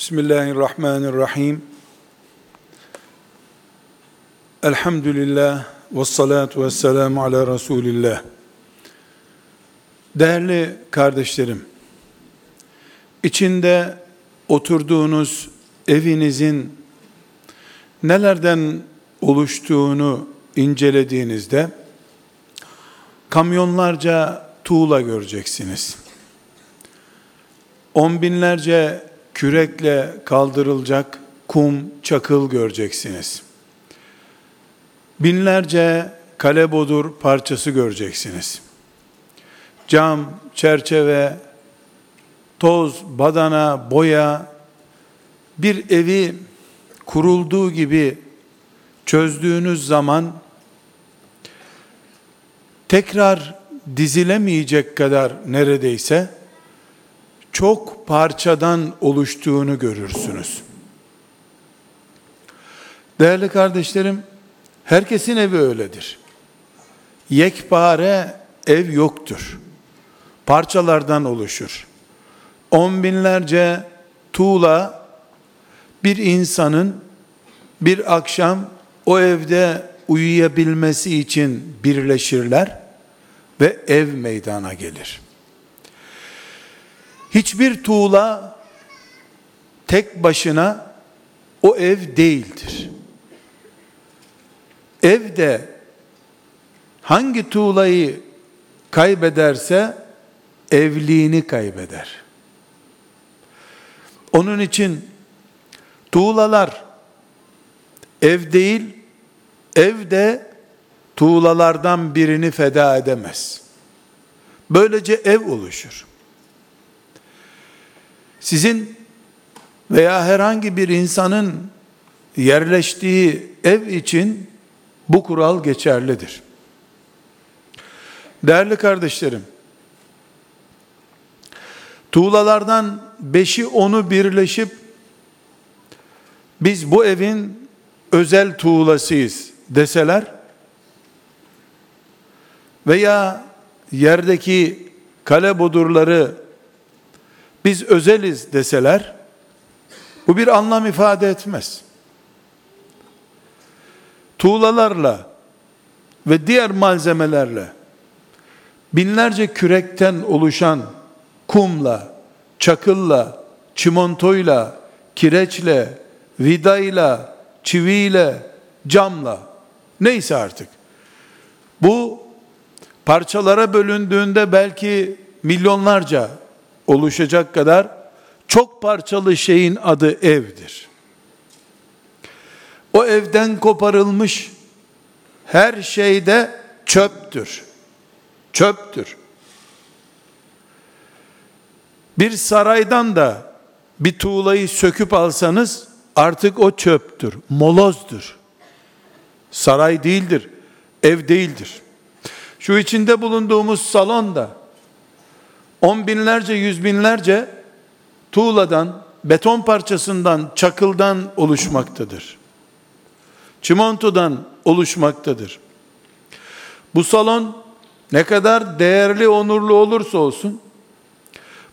Bismillahirrahmanirrahim. Elhamdülillah ve salatu ve selamu ala Resulillah. Değerli kardeşlerim, içinde oturduğunuz evinizin nelerden oluştuğunu incelediğinizde kamyonlarca tuğla göreceksiniz. On binlerce kürekle kaldırılacak kum, çakıl göreceksiniz. Binlerce kale bodur parçası göreceksiniz. Cam, çerçeve, toz, badana, boya, bir evi kurulduğu gibi çözdüğünüz zaman tekrar dizilemeyecek kadar neredeyse çok parçadan oluştuğunu görürsünüz. Değerli kardeşlerim, herkesin evi öyledir. Yekpare ev yoktur. Parçalardan oluşur. On binlerce tuğla bir insanın bir akşam o evde uyuyabilmesi için birleşirler ve ev meydana gelir. Hiçbir tuğla tek başına o ev değildir. Evde hangi tuğlayı kaybederse evliğini kaybeder. Onun için tuğlalar ev değil, evde tuğlalardan birini feda edemez. Böylece ev oluşur. Sizin veya herhangi bir insanın yerleştiği ev için bu kural geçerlidir. Değerli kardeşlerim, tuğlalardan beşi onu birleşip biz bu evin özel tuğlasıyız deseler veya yerdeki kale bodurları biz özeliz deseler bu bir anlam ifade etmez. Tuğlalarla ve diğer malzemelerle binlerce kürekten oluşan kumla, çakılla, çimontoyla, kireçle, vidayla, çiviyle, camla neyse artık. Bu parçalara bölündüğünde belki milyonlarca oluşacak kadar çok parçalı şeyin adı evdir. O evden koparılmış her şeyde çöptür. Çöptür. Bir saraydan da bir tuğlayı söküp alsanız artık o çöptür, molozdur. Saray değildir, ev değildir. Şu içinde bulunduğumuz salon da on binlerce, yüz binlerce tuğladan, beton parçasından, çakıldan oluşmaktadır. Çimentodan oluşmaktadır. Bu salon ne kadar değerli, onurlu olursa olsun,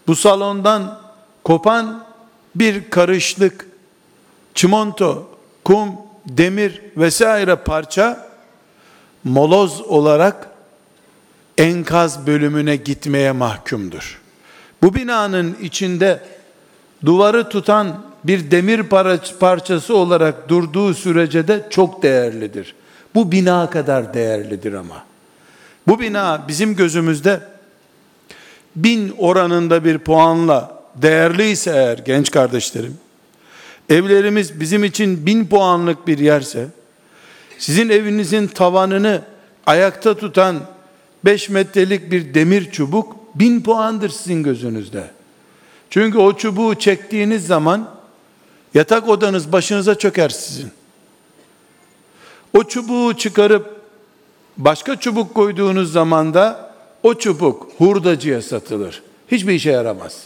bu salondan kopan bir karışlık çimento, kum, demir vesaire parça moloz olarak enkaz bölümüne gitmeye mahkumdur. Bu binanın içinde duvarı tutan bir demir parçası olarak durduğu sürece de çok değerlidir. Bu bina kadar değerlidir ama. Bu bina bizim gözümüzde bin oranında bir puanla değerliyse eğer genç kardeşlerim, evlerimiz bizim için bin puanlık bir yerse, sizin evinizin tavanını ayakta tutan 5 metrelik bir demir çubuk bin puandır sizin gözünüzde. Çünkü o çubuğu çektiğiniz zaman yatak odanız başınıza çöker sizin. O çubuğu çıkarıp başka çubuk koyduğunuz zaman da o çubuk hurdacıya satılır. Hiçbir işe yaramaz.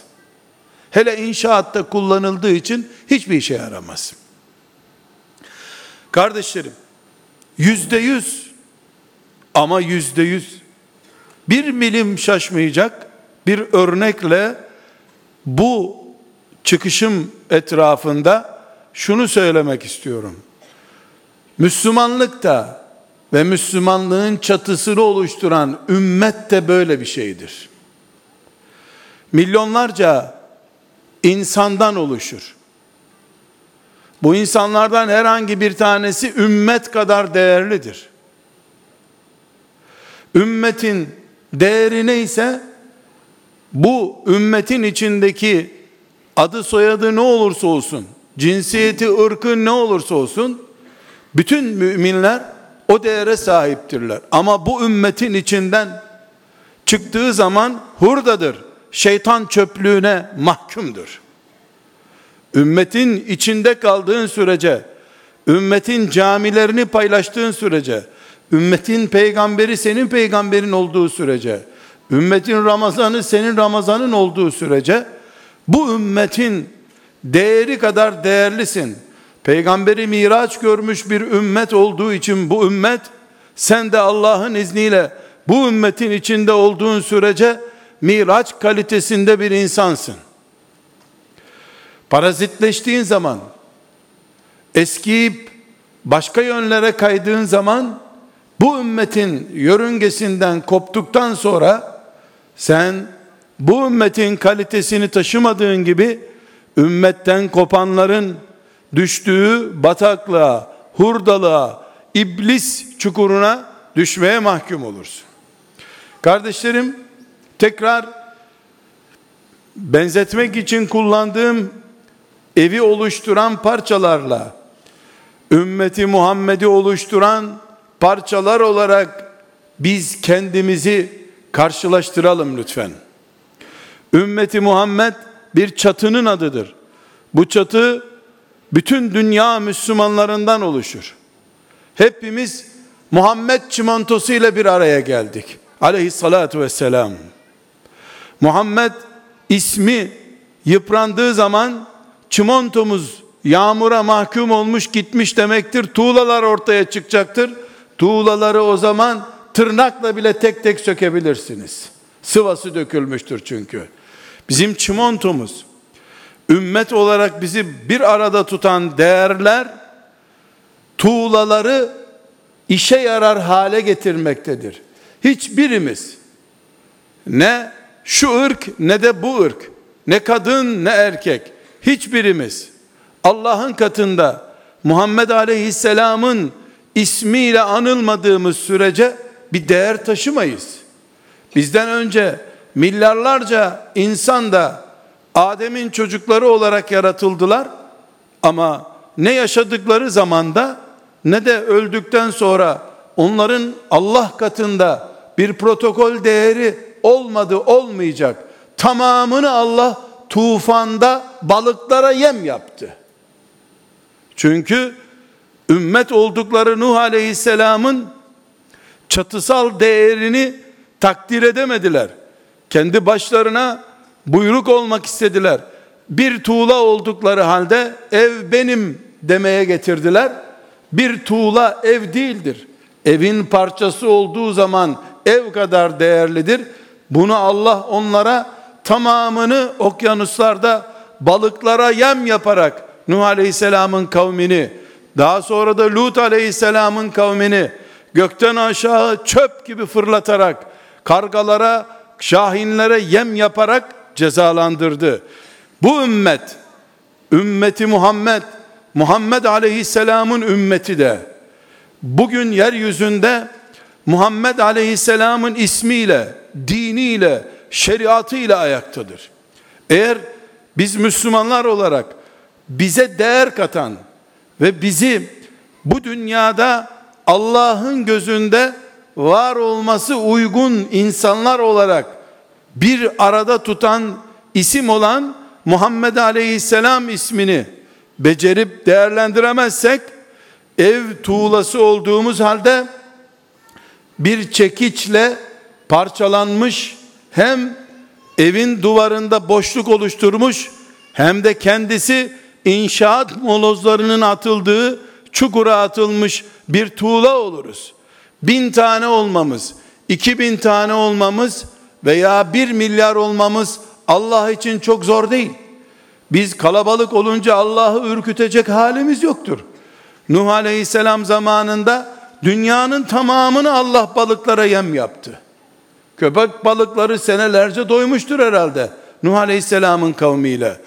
Hele inşaatta kullanıldığı için hiçbir işe yaramaz. Kardeşlerim, yüzde yüz ama yüzde yüz bir milim şaşmayacak bir örnekle bu çıkışım etrafında şunu söylemek istiyorum. Müslümanlık da ve Müslümanlığın çatısını oluşturan ümmet de böyle bir şeydir. Milyonlarca insandan oluşur. Bu insanlardan herhangi bir tanesi ümmet kadar değerlidir. Ümmetin değeri neyse bu ümmetin içindeki adı soyadı ne olursa olsun, cinsiyeti, ırkı ne olursa olsun bütün müminler o değere sahiptirler. Ama bu ümmetin içinden çıktığı zaman hurdadır. Şeytan çöplüğüne mahkumdur. Ümmetin içinde kaldığın sürece, ümmetin camilerini paylaştığın sürece, ümmetin peygamberi senin peygamberin olduğu sürece, ümmetin Ramazanı senin Ramazanın olduğu sürece, bu ümmetin değeri kadar değerlisin. Peygamberi miraç görmüş bir ümmet olduğu için bu ümmet, sen de Allah'ın izniyle bu ümmetin içinde olduğun sürece miraç kalitesinde bir insansın. Parazitleştiğin zaman, eskiyip başka yönlere kaydığın zaman, bu ümmetin yörüngesinden koptuktan sonra, sen bu ümmetin kalitesini taşımadığın gibi, ümmetten kopanların düştüğü bataklığa, hurdalığa, iblis çukuruna düşmeye mahkum olursun. Kardeşlerim, tekrar benzetmek için kullandığım evi oluşturan parçalarla ümmeti Muhammed'i oluşturan parçalar olarak biz kendimizi karşılaştıralım lütfen. Ümmeti Muhammed bir çatının adıdır. Bu çatı bütün dünya Müslümanlarından oluşur. Hepimiz Muhammed çimentosu ile bir araya geldik. Aleyhissalatu vesselam. Muhammed ismi yıprandığı zaman çimentomuz yağmura mahkum olmuş gitmiş demektir. Tuğlalar ortaya çıkacaktır. Tuğlaları o zaman tırnakla bile tek tek sökebilirsiniz. Sıvası dökülmüştür çünkü. Bizim çimentomuz ümmet olarak bizi bir arada tutan değerler tuğlaları işe yarar hale getirmektedir. Hiçbirimiz ne şu ırk ne de bu ırk, ne kadın ne erkek, hiçbirimiz Allah'ın katında Muhammed Aleyhisselam'ın ismiyle anılmadığımız sürece bir değer taşımayız. Bizden önce milyarlarca insan da Adem'in çocukları olarak yaratıldılar ama ne yaşadıkları zamanda ne de öldükten sonra onların Allah katında bir protokol değeri olmadı olmayacak. Tamamını Allah tufanda balıklara yem yaptı. Çünkü ümmet oldukları Nuh Aleyhisselam'ın çatısal değerini takdir edemediler. Kendi başlarına buyruk olmak istediler. Bir tuğla oldukları halde ev benim demeye getirdiler. Bir tuğla ev değildir. Evin parçası olduğu zaman ev kadar değerlidir. Bunu Allah onlara tamamını okyanuslarda balıklara yem yaparak Nuh Aleyhisselam'ın kavmini, daha sonra da Lut Aleyhisselam'ın kavmini gökten aşağı çöp gibi fırlatarak kargalara, şahinlere yem yaparak cezalandırdı. Bu ümmet, ümmeti Muhammed, Muhammed Aleyhisselam'ın ümmeti de bugün yeryüzünde Muhammed Aleyhisselam'ın ismiyle, diniyle, şeriatıyla ayaktadır. Eğer biz Müslümanlar olarak bize değer katan ve bizi bu dünyada Allah'ın gözünde var olması uygun insanlar olarak bir arada tutan isim olan Muhammed Aleyhisselam ismini becerip değerlendiremezsek ev tuğlası olduğumuz halde bir çekiçle parçalanmış hem evin duvarında boşluk oluşturmuş hem de kendisi inşaat molozlarının atıldığı çukura atılmış bir tuğla oluruz. Bin tane olmamız, iki bin tane olmamız veya bir milyar olmamız Allah için çok zor değil. Biz kalabalık olunca Allah'ı ürkütecek halimiz yoktur. Nuh Aleyhisselam zamanında dünyanın tamamını Allah balıklara yem yaptı. Köpek balıkları senelerce doymuştur herhalde Nuh Aleyhisselam'ın kavmiyle.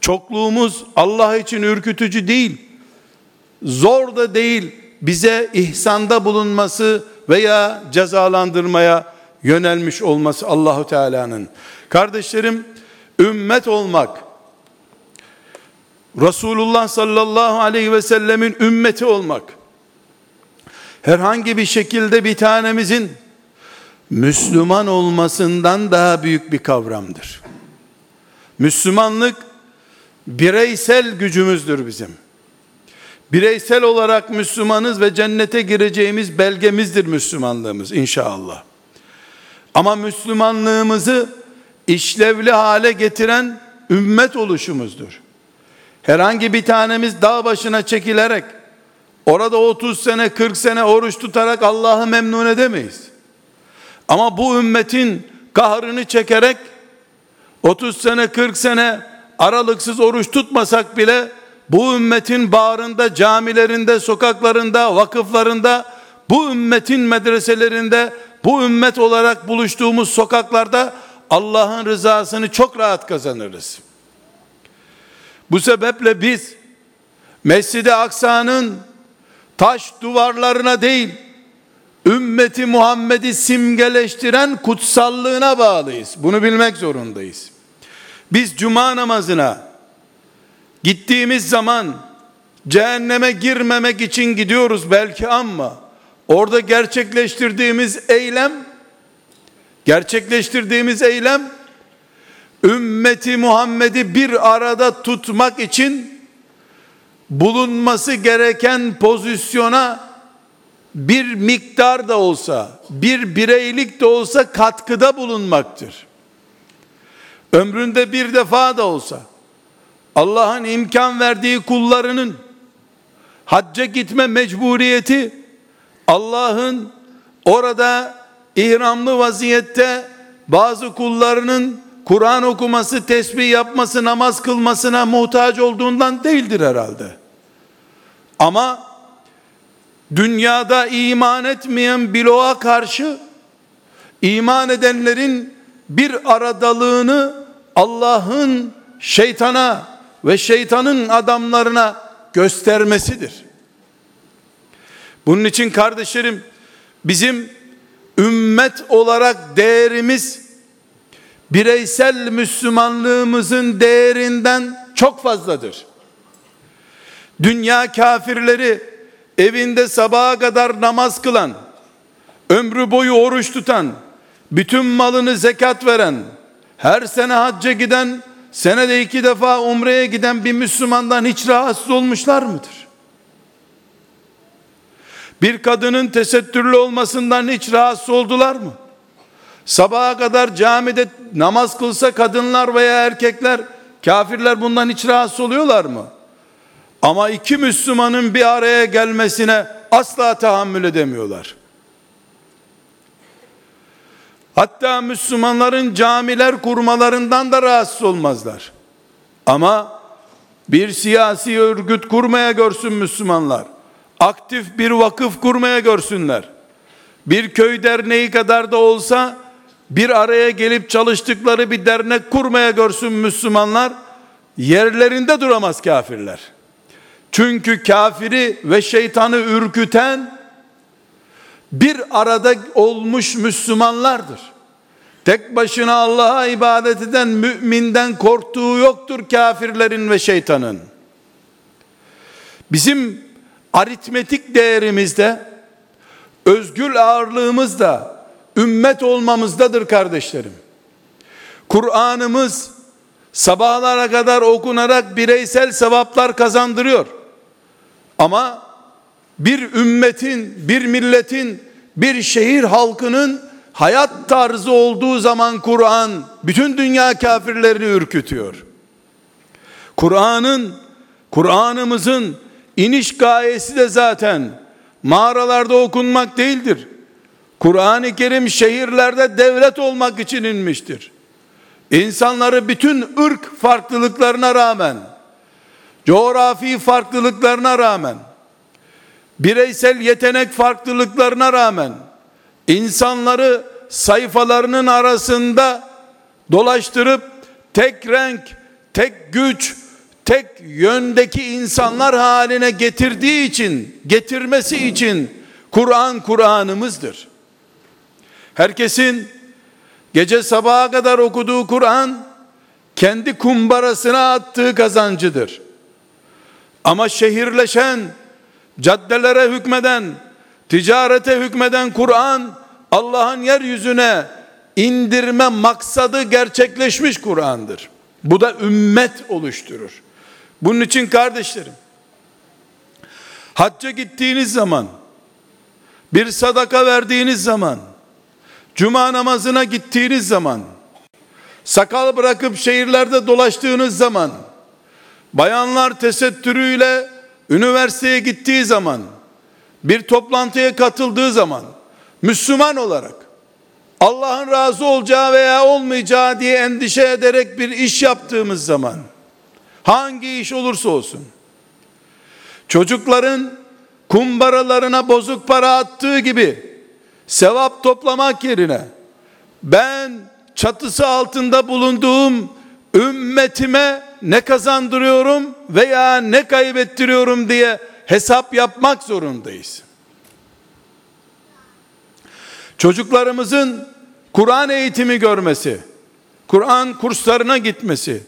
Çokluğumuz Allah için ürkütücü değil. Zor da değil bize ihsanda bulunması veya cezalandırmaya yönelmiş olması Allahu Teala'nın. Kardeşlerim ümmet olmak Resulullah sallallahu aleyhi ve sellemin ümmeti olmak herhangi bir şekilde bir tanemizin Müslüman olmasından daha büyük bir kavramdır. Müslümanlık bireysel gücümüzdür bizim. Bireysel olarak Müslümanız ve cennete gireceğimiz belgemizdir Müslümanlığımız inşallah. Ama Müslümanlığımızı işlevli hale getiren ümmet oluşumuzdur. Herhangi bir tanemiz dağ başına çekilerek orada 30 sene 40 sene oruç tutarak Allah'ı memnun edemeyiz. Ama bu ümmetin kahrını çekerek 30 sene 40 sene aralıksız oruç tutmasak bile bu ümmetin bağrında, camilerinde, sokaklarında, vakıflarında, bu ümmetin medreselerinde, bu ümmet olarak buluştuğumuz sokaklarda Allah'ın rızasını çok rahat kazanırız. Bu sebeple biz Mescid-i Aksa'nın taş duvarlarına değil, ümmeti Muhammed'i simgeleştiren kutsallığına bağlıyız. Bunu bilmek zorundayız. Biz cuma namazına gittiğimiz zaman cehenneme girmemek için gidiyoruz belki ama orada gerçekleştirdiğimiz eylem gerçekleştirdiğimiz eylem ümmeti Muhammed'i bir arada tutmak için bulunması gereken pozisyona bir miktar da olsa, bir bireylik de olsa katkıda bulunmaktır. Ömründe bir defa da olsa Allah'ın imkan verdiği kullarının hacca gitme mecburiyeti Allah'ın orada ihramlı vaziyette bazı kullarının Kur'an okuması, tesbih yapması, namaz kılmasına muhtaç olduğundan değildir herhalde. Ama dünyada iman etmeyen bloğa karşı iman edenlerin bir aradalığını Allah'ın şeytana ve şeytanın adamlarına göstermesidir. Bunun için kardeşlerim bizim ümmet olarak değerimiz bireysel Müslümanlığımızın değerinden çok fazladır. Dünya kafirleri evinde sabaha kadar namaz kılan, ömrü boyu oruç tutan, bütün malını zekat veren, her sene hacca giden, senede iki defa umreye giden bir Müslümandan hiç rahatsız olmuşlar mıdır? Bir kadının tesettürlü olmasından hiç rahatsız oldular mı? Sabaha kadar camide namaz kılsa kadınlar veya erkekler, kafirler bundan hiç rahatsız oluyorlar mı? Ama iki Müslümanın bir araya gelmesine asla tahammül edemiyorlar. Hatta Müslümanların camiler kurmalarından da rahatsız olmazlar. Ama bir siyasi örgüt kurmaya görsün Müslümanlar. Aktif bir vakıf kurmaya görsünler. Bir köy derneği kadar da olsa bir araya gelip çalıştıkları bir dernek kurmaya görsün Müslümanlar. Yerlerinde duramaz kafirler. Çünkü kafiri ve şeytanı ürküten bir arada olmuş Müslümanlardır. Tek başına Allah'a ibadet eden müminden korktuğu yoktur kafirlerin ve şeytanın. Bizim aritmetik değerimizde, özgül ağırlığımızda, ümmet olmamızdadır kardeşlerim. Kur'an'ımız sabahlara kadar okunarak bireysel sevaplar kazandırıyor. Ama bir ümmetin, bir milletin, bir şehir halkının hayat tarzı olduğu zaman Kur'an bütün dünya kafirlerini ürkütüyor. Kur'an'ın, Kur'an'ımızın iniş gayesi de zaten mağaralarda okunmak değildir. Kur'an-ı Kerim şehirlerde devlet olmak için inmiştir. insanları bütün ırk farklılıklarına rağmen, coğrafi farklılıklarına rağmen, bireysel yetenek farklılıklarına rağmen, insanları sayfalarının arasında dolaştırıp tek renk, tek güç, tek yöndeki insanlar haline getirdiği için, getirmesi için Kur'an Kur'anımızdır. Herkesin gece sabaha kadar okuduğu Kur'an kendi kumbarasına attığı kazancıdır. Ama şehirleşen, caddelere hükmeden, ticarete hükmeden Kur'an Allah'ın yeryüzüne indirme maksadı gerçekleşmiş Kur'an'dır. Bu da ümmet oluşturur. Bunun için kardeşlerim, hacca gittiğiniz zaman, bir sadaka verdiğiniz zaman, cuma namazına gittiğiniz zaman, sakal bırakıp şehirlerde dolaştığınız zaman, bayanlar tesettürüyle üniversiteye gittiği zaman, bir toplantıya katıldığı zaman, Müslüman olarak, Allah'ın razı olacağı veya olmayacağı diye endişe ederek bir iş yaptığımız zaman, hangi iş olursa olsun, çocukların kumbaralarına bozuk para attığı gibi, sevap toplamak yerine, ben çatısı altında bulunduğum ümmetime ne kazandırıyorum veya ne kaybettiriyorum diye hesap yapmak zorundayız. Çocuklarımızın Kur'an eğitimi görmesi, Kur'an kurslarına gitmesi,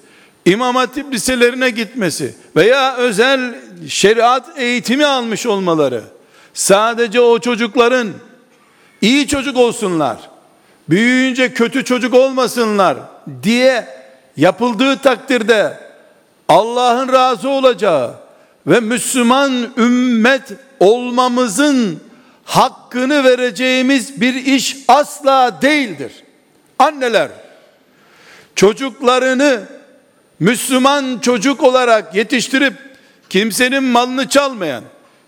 İmam Hatip liselerine gitmesi veya özel şeriat eğitimi almış olmaları sadece o çocukların iyi çocuk olsunlar, büyüyünce kötü çocuk olmasınlar diye yapıldığı takdirde Allah'ın razı olacağı ve Müslüman ümmet olmamızın hakkını vereceğimiz bir iş asla değildir. Anneler çocuklarını Müslüman çocuk olarak yetiştirip kimsenin malını çalmayan,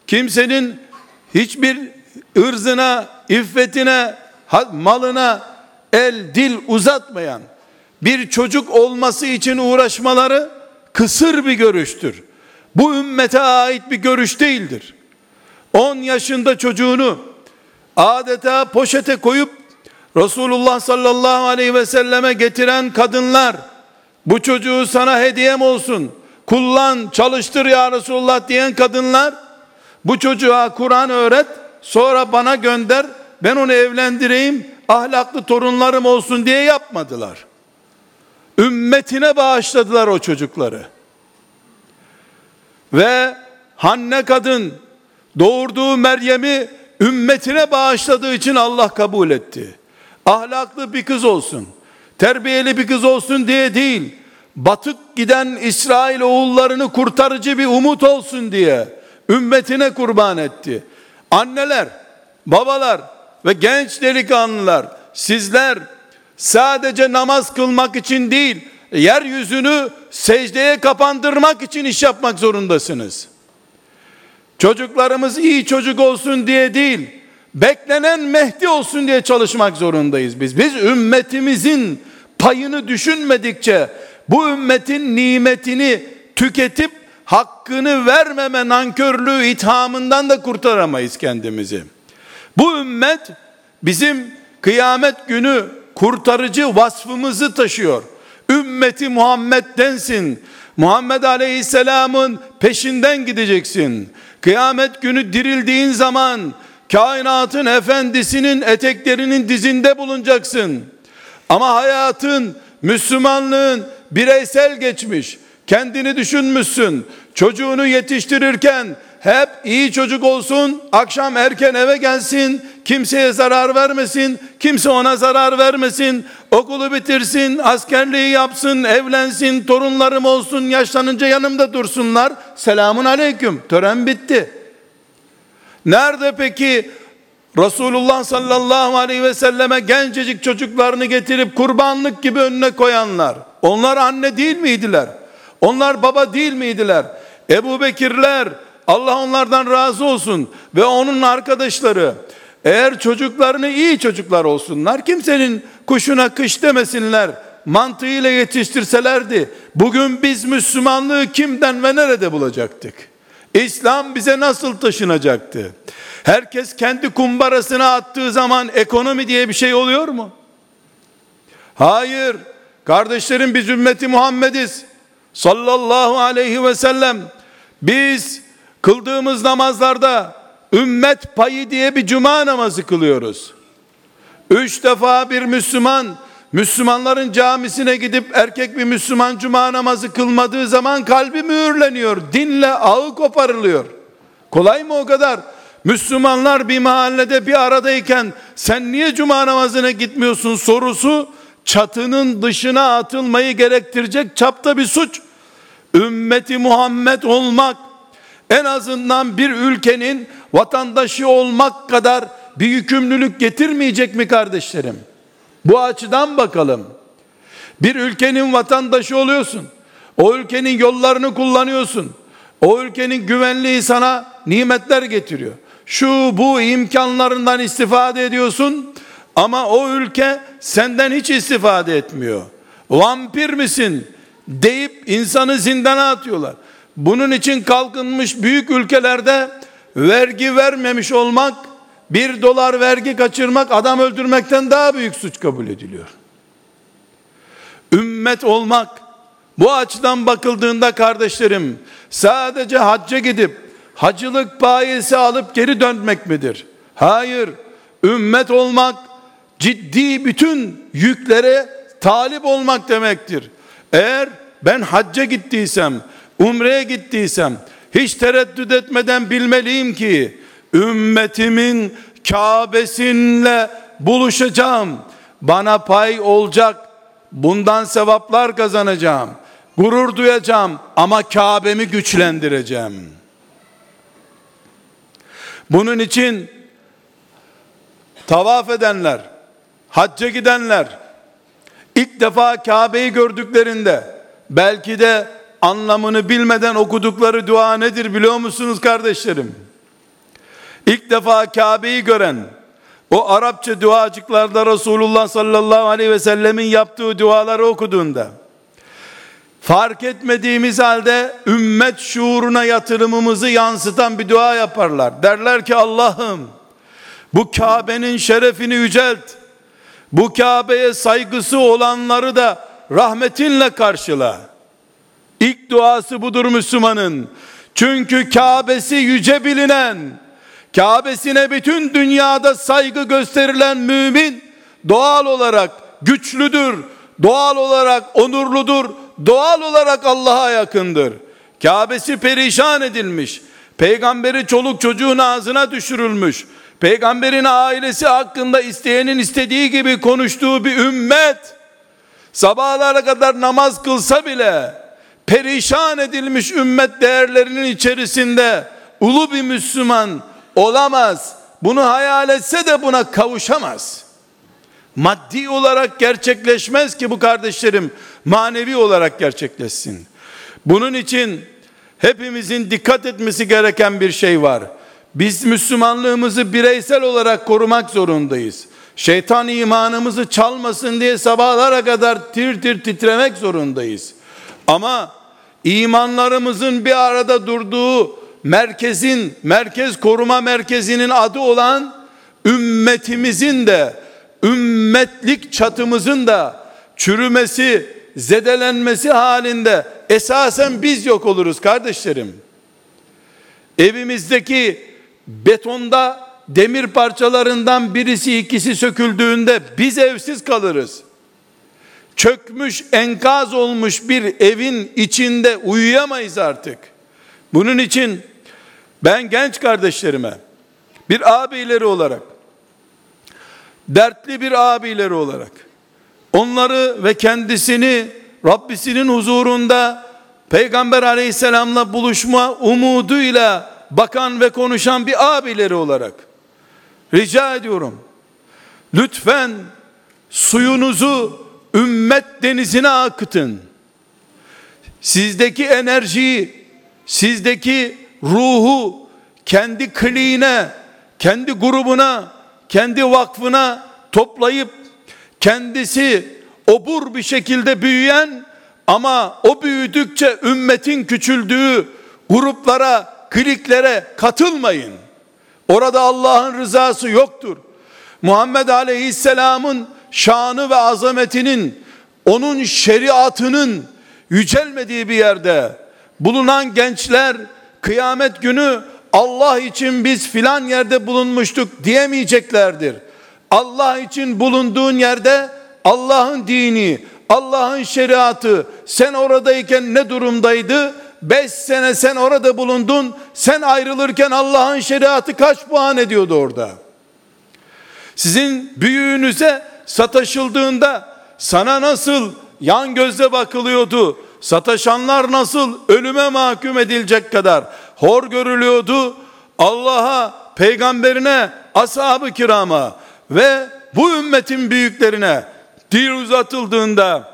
kimsenin hiçbir ırzına, iffetine, malına el dil uzatmayan bir çocuk olması için uğraşmaları kısır bir görüştür. Bu ümmete ait bir görüş değildir. 10 yaşında çocuğunu adeta poşete koyup Resulullah sallallahu aleyhi ve selleme getiren kadınlar bu çocuğu sana hediyem olsun kullan çalıştır ya Resulullah diyen kadınlar bu çocuğa Kur'an öğret sonra bana gönder ben onu evlendireyim ahlaklı torunlarım olsun diye yapmadılar. Ümmetine bağışladılar o çocukları. Ve Hanne kadın doğurduğu Meryem'i ümmetine bağışladığı için Allah kabul etti. Ahlaklı bir kız olsun, terbiyeli bir kız olsun diye değil, batık giden İsrail oğullarını kurtarıcı bir umut olsun diye ümmetine kurban etti. Anneler, babalar ve genç delikanlılar sizler sadece namaz kılmak için değil, yeryüzünü secdeye kapandırmak için iş yapmak zorundasınız. Çocuklarımız iyi çocuk olsun diye değil, beklenen Mehdi olsun diye çalışmak zorundayız biz. Biz ümmetimizin payını düşünmedikçe bu ümmetin nimetini tüketip hakkını vermeme nankörlüğü ithamından da kurtaramayız kendimizi. Bu ümmet bizim kıyamet günü kurtarıcı vasfımızı taşıyor. Ümmeti Muhammed densin. Muhammed Aleyhisselam'ın peşinden gideceksin. Kıyamet günü dirildiğin zaman kainatın efendisinin eteklerinin dizinde bulunacaksın. Ama hayatın, Müslümanlığın bireysel geçmiş. Kendini düşünmüşsün. Çocuğunu yetiştirirken hep iyi çocuk olsun, akşam erken eve gelsin, kimseye zarar vermesin, kimse ona zarar vermesin, okulu bitirsin, askerliği yapsın, evlensin, torunlarım olsun, yaşlanınca yanımda dursunlar. Selamun aleyküm, tören bitti. Nerede peki Resulullah sallallahu aleyhi ve selleme gencecik çocuklarını getirip kurbanlık gibi önüne koyanlar? Onlar anne değil miydiler? Onlar baba değil miydiler? Ebu Bekirler, Allah onlardan razı olsun ve onun arkadaşları eğer çocuklarını iyi çocuklar olsunlar kimsenin kuşuna kış demesinler mantığıyla yetiştirselerdi bugün biz Müslümanlığı kimden ve nerede bulacaktık? İslam bize nasıl taşınacaktı? Herkes kendi kumbarasına attığı zaman ekonomi diye bir şey oluyor mu? Hayır. Kardeşlerim biz ümmeti Muhammediz. Sallallahu aleyhi ve sellem. Biz kıldığımız namazlarda ümmet payı diye bir cuma namazı kılıyoruz. Üç defa bir Müslüman Müslümanların camisine gidip erkek bir Müslüman cuma namazı kılmadığı zaman kalbi mühürleniyor. Dinle ağı koparılıyor. Kolay mı o kadar? Müslümanlar bir mahallede bir aradayken sen niye cuma namazına gitmiyorsun sorusu çatının dışına atılmayı gerektirecek çapta bir suç. Ümmeti Muhammed olmak en azından bir ülkenin vatandaşı olmak kadar bir yükümlülük getirmeyecek mi kardeşlerim? Bu açıdan bakalım. Bir ülkenin vatandaşı oluyorsun. O ülkenin yollarını kullanıyorsun. O ülkenin güvenliği sana nimetler getiriyor. Şu bu imkanlarından istifade ediyorsun ama o ülke senden hiç istifade etmiyor. Vampir misin deyip insanı zindana atıyorlar. Bunun için kalkınmış büyük ülkelerde vergi vermemiş olmak bir dolar vergi kaçırmak adam öldürmekten daha büyük suç kabul ediliyor. Ümmet olmak bu açıdan bakıldığında kardeşlerim sadece hacca gidip hacılık bayisi alıp geri dönmek midir? Hayır. Ümmet olmak ciddi bütün yüklere talip olmak demektir. Eğer ben hacca gittiysem, umreye gittiysem hiç tereddüt etmeden bilmeliyim ki ümmetimin Kabe'sinle buluşacağım. Bana pay olacak. Bundan sevaplar kazanacağım. Gurur duyacağım ama Kabe'mi güçlendireceğim. Bunun için tavaf edenler, hacca gidenler ilk defa Kabe'yi gördüklerinde belki de anlamını bilmeden okudukları dua nedir biliyor musunuz kardeşlerim? İlk defa Kabe'yi gören o Arapça duacıklarda Resulullah sallallahu aleyhi ve sellemin yaptığı duaları okuduğunda fark etmediğimiz halde ümmet şuuruna yatırımımızı yansıtan bir dua yaparlar. Derler ki Allah'ım bu Kabe'nin şerefini yücelt. Bu Kabe'ye saygısı olanları da rahmetinle karşıla. İlk duası budur Müslümanın. Çünkü Kabe'si yüce bilinen, Kabe'sine bütün dünyada saygı gösterilen mümin doğal olarak güçlüdür, doğal olarak onurludur, doğal olarak Allah'a yakındır. Kabe'si perişan edilmiş. Peygamberi çoluk çocuğun ağzına düşürülmüş. Peygamberin ailesi hakkında isteyenin istediği gibi konuştuğu bir ümmet sabahlara kadar namaz kılsa bile perişan edilmiş ümmet değerlerinin içerisinde ulu bir Müslüman olamaz. Bunu hayal etse de buna kavuşamaz. Maddi olarak gerçekleşmez ki bu kardeşlerim manevi olarak gerçekleşsin. Bunun için hepimizin dikkat etmesi gereken bir şey var. Biz Müslümanlığımızı bireysel olarak korumak zorundayız. Şeytan imanımızı çalmasın diye sabahlara kadar tir tir titremek zorundayız. Ama imanlarımızın bir arada durduğu merkezin, merkez koruma merkezinin adı olan ümmetimizin de, ümmetlik çatımızın da çürümesi, zedelenmesi halinde esasen biz yok oluruz kardeşlerim. Evimizdeki betonda demir parçalarından birisi ikisi söküldüğünde biz evsiz kalırız. Çökmüş enkaz olmuş bir evin içinde uyuyamayız artık. Bunun için ben genç kardeşlerime bir abileri olarak dertli bir abileri olarak onları ve kendisini Rabbisinin huzurunda Peygamber aleyhisselamla buluşma umuduyla bakan ve konuşan bir abileri olarak rica ediyorum. Lütfen suyunuzu ümmet denizine akıtın. Sizdeki enerjiyi, sizdeki ruhu kendi kliğine, kendi grubuna, kendi vakfına toplayıp kendisi obur bir şekilde büyüyen ama o büyüdükçe ümmetin küçüldüğü gruplara, kliklere katılmayın. Orada Allah'ın rızası yoktur. Muhammed Aleyhisselam'ın şanı ve azametinin, onun şeriatının yücelmediği bir yerde bulunan gençler kıyamet günü Allah için biz filan yerde bulunmuştuk diyemeyeceklerdir. Allah için bulunduğun yerde Allah'ın dini, Allah'ın şeriatı sen oradayken ne durumdaydı? Beş sene sen orada bulundun. Sen ayrılırken Allah'ın şeriatı kaç puan ediyordu orada? Sizin büyüğünüze sataşıldığında sana nasıl yan gözle bakılıyordu? Sataşanlar nasıl ölüme mahkum edilecek kadar hor görülüyordu? Allah'a, peygamberine, ashab-ı kirama ve bu ümmetin büyüklerine dil uzatıldığında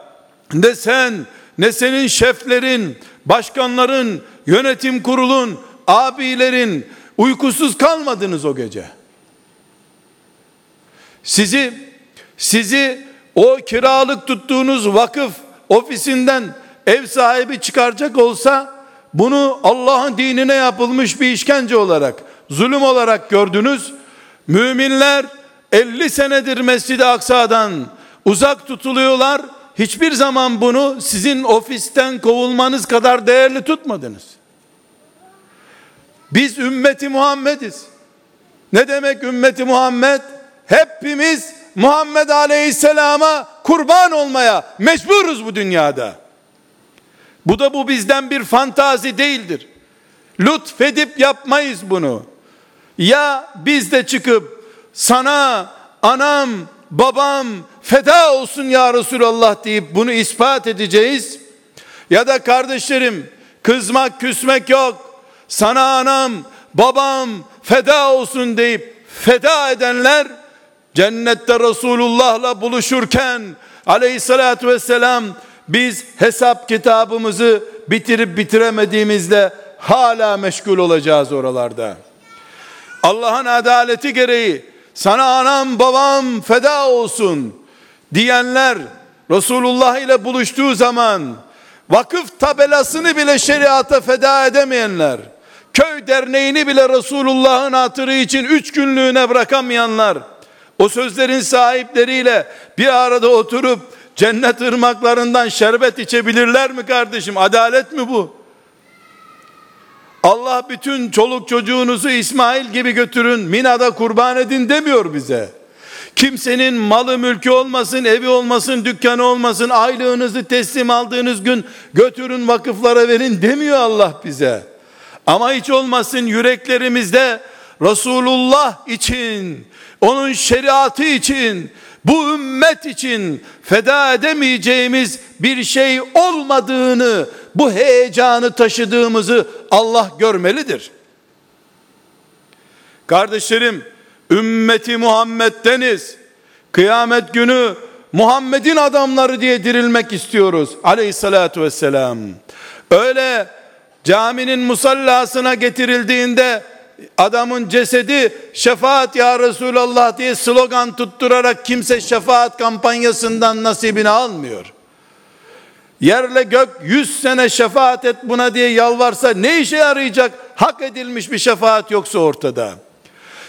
ne sen ne senin şeflerin, başkanların, yönetim kurulun, abilerin uykusuz kalmadınız o gece. Sizi sizi o kiralık tuttuğunuz vakıf ofisinden ev sahibi çıkaracak olsa bunu Allah'ın dinine yapılmış bir işkence olarak, zulüm olarak gördünüz. Müminler 50 senedir Mescid-i Aksa'dan uzak tutuluyorlar. Hiçbir zaman bunu sizin ofisten kovulmanız kadar değerli tutmadınız. Biz ümmeti Muhammediz. Ne demek ümmeti Muhammed? Hepimiz Muhammed Aleyhisselam'a kurban olmaya mecburuz bu dünyada. Bu da bu bizden bir fantazi değildir. Lütfedip yapmayız bunu. Ya biz de çıkıp sana anam, babam feda olsun ya Resulallah deyip bunu ispat edeceğiz. Ya da kardeşlerim kızmak küsmek yok. Sana anam, babam feda olsun deyip feda edenler cennette Resulullah'la buluşurken aleyhissalatü vesselam biz hesap kitabımızı bitirip bitiremediğimizde hala meşgul olacağız oralarda. Allah'ın adaleti gereği sana anam babam feda olsun diyenler Resulullah ile buluştuğu zaman vakıf tabelasını bile şeriata feda edemeyenler köy derneğini bile Resulullah'ın hatırı için üç günlüğüne bırakamayanlar o sözlerin sahipleriyle bir arada oturup cennet ırmaklarından şerbet içebilirler mi kardeşim? Adalet mi bu? Allah bütün çoluk çocuğunuzu İsmail gibi götürün, Mina'da kurban edin demiyor bize. Kimsenin malı mülkü olmasın, evi olmasın, dükkanı olmasın, aylığınızı teslim aldığınız gün götürün vakıflara verin demiyor Allah bize. Ama hiç olmasın yüreklerimizde Resulullah için, onun şeriatı için, bu ümmet için feda edemeyeceğimiz bir şey olmadığını, bu heyecanı taşıdığımızı Allah görmelidir. Kardeşlerim, ümmeti Muhammed'deniz. Kıyamet günü Muhammed'in adamları diye dirilmek istiyoruz. Aleyhissalatu vesselam. Öyle caminin musallasına getirildiğinde adamın cesedi şefaat ya Resulallah diye slogan tutturarak kimse şefaat kampanyasından nasibini almıyor. Yerle gök yüz sene şefaat et buna diye yalvarsa ne işe yarayacak? Hak edilmiş bir şefaat yoksa ortada.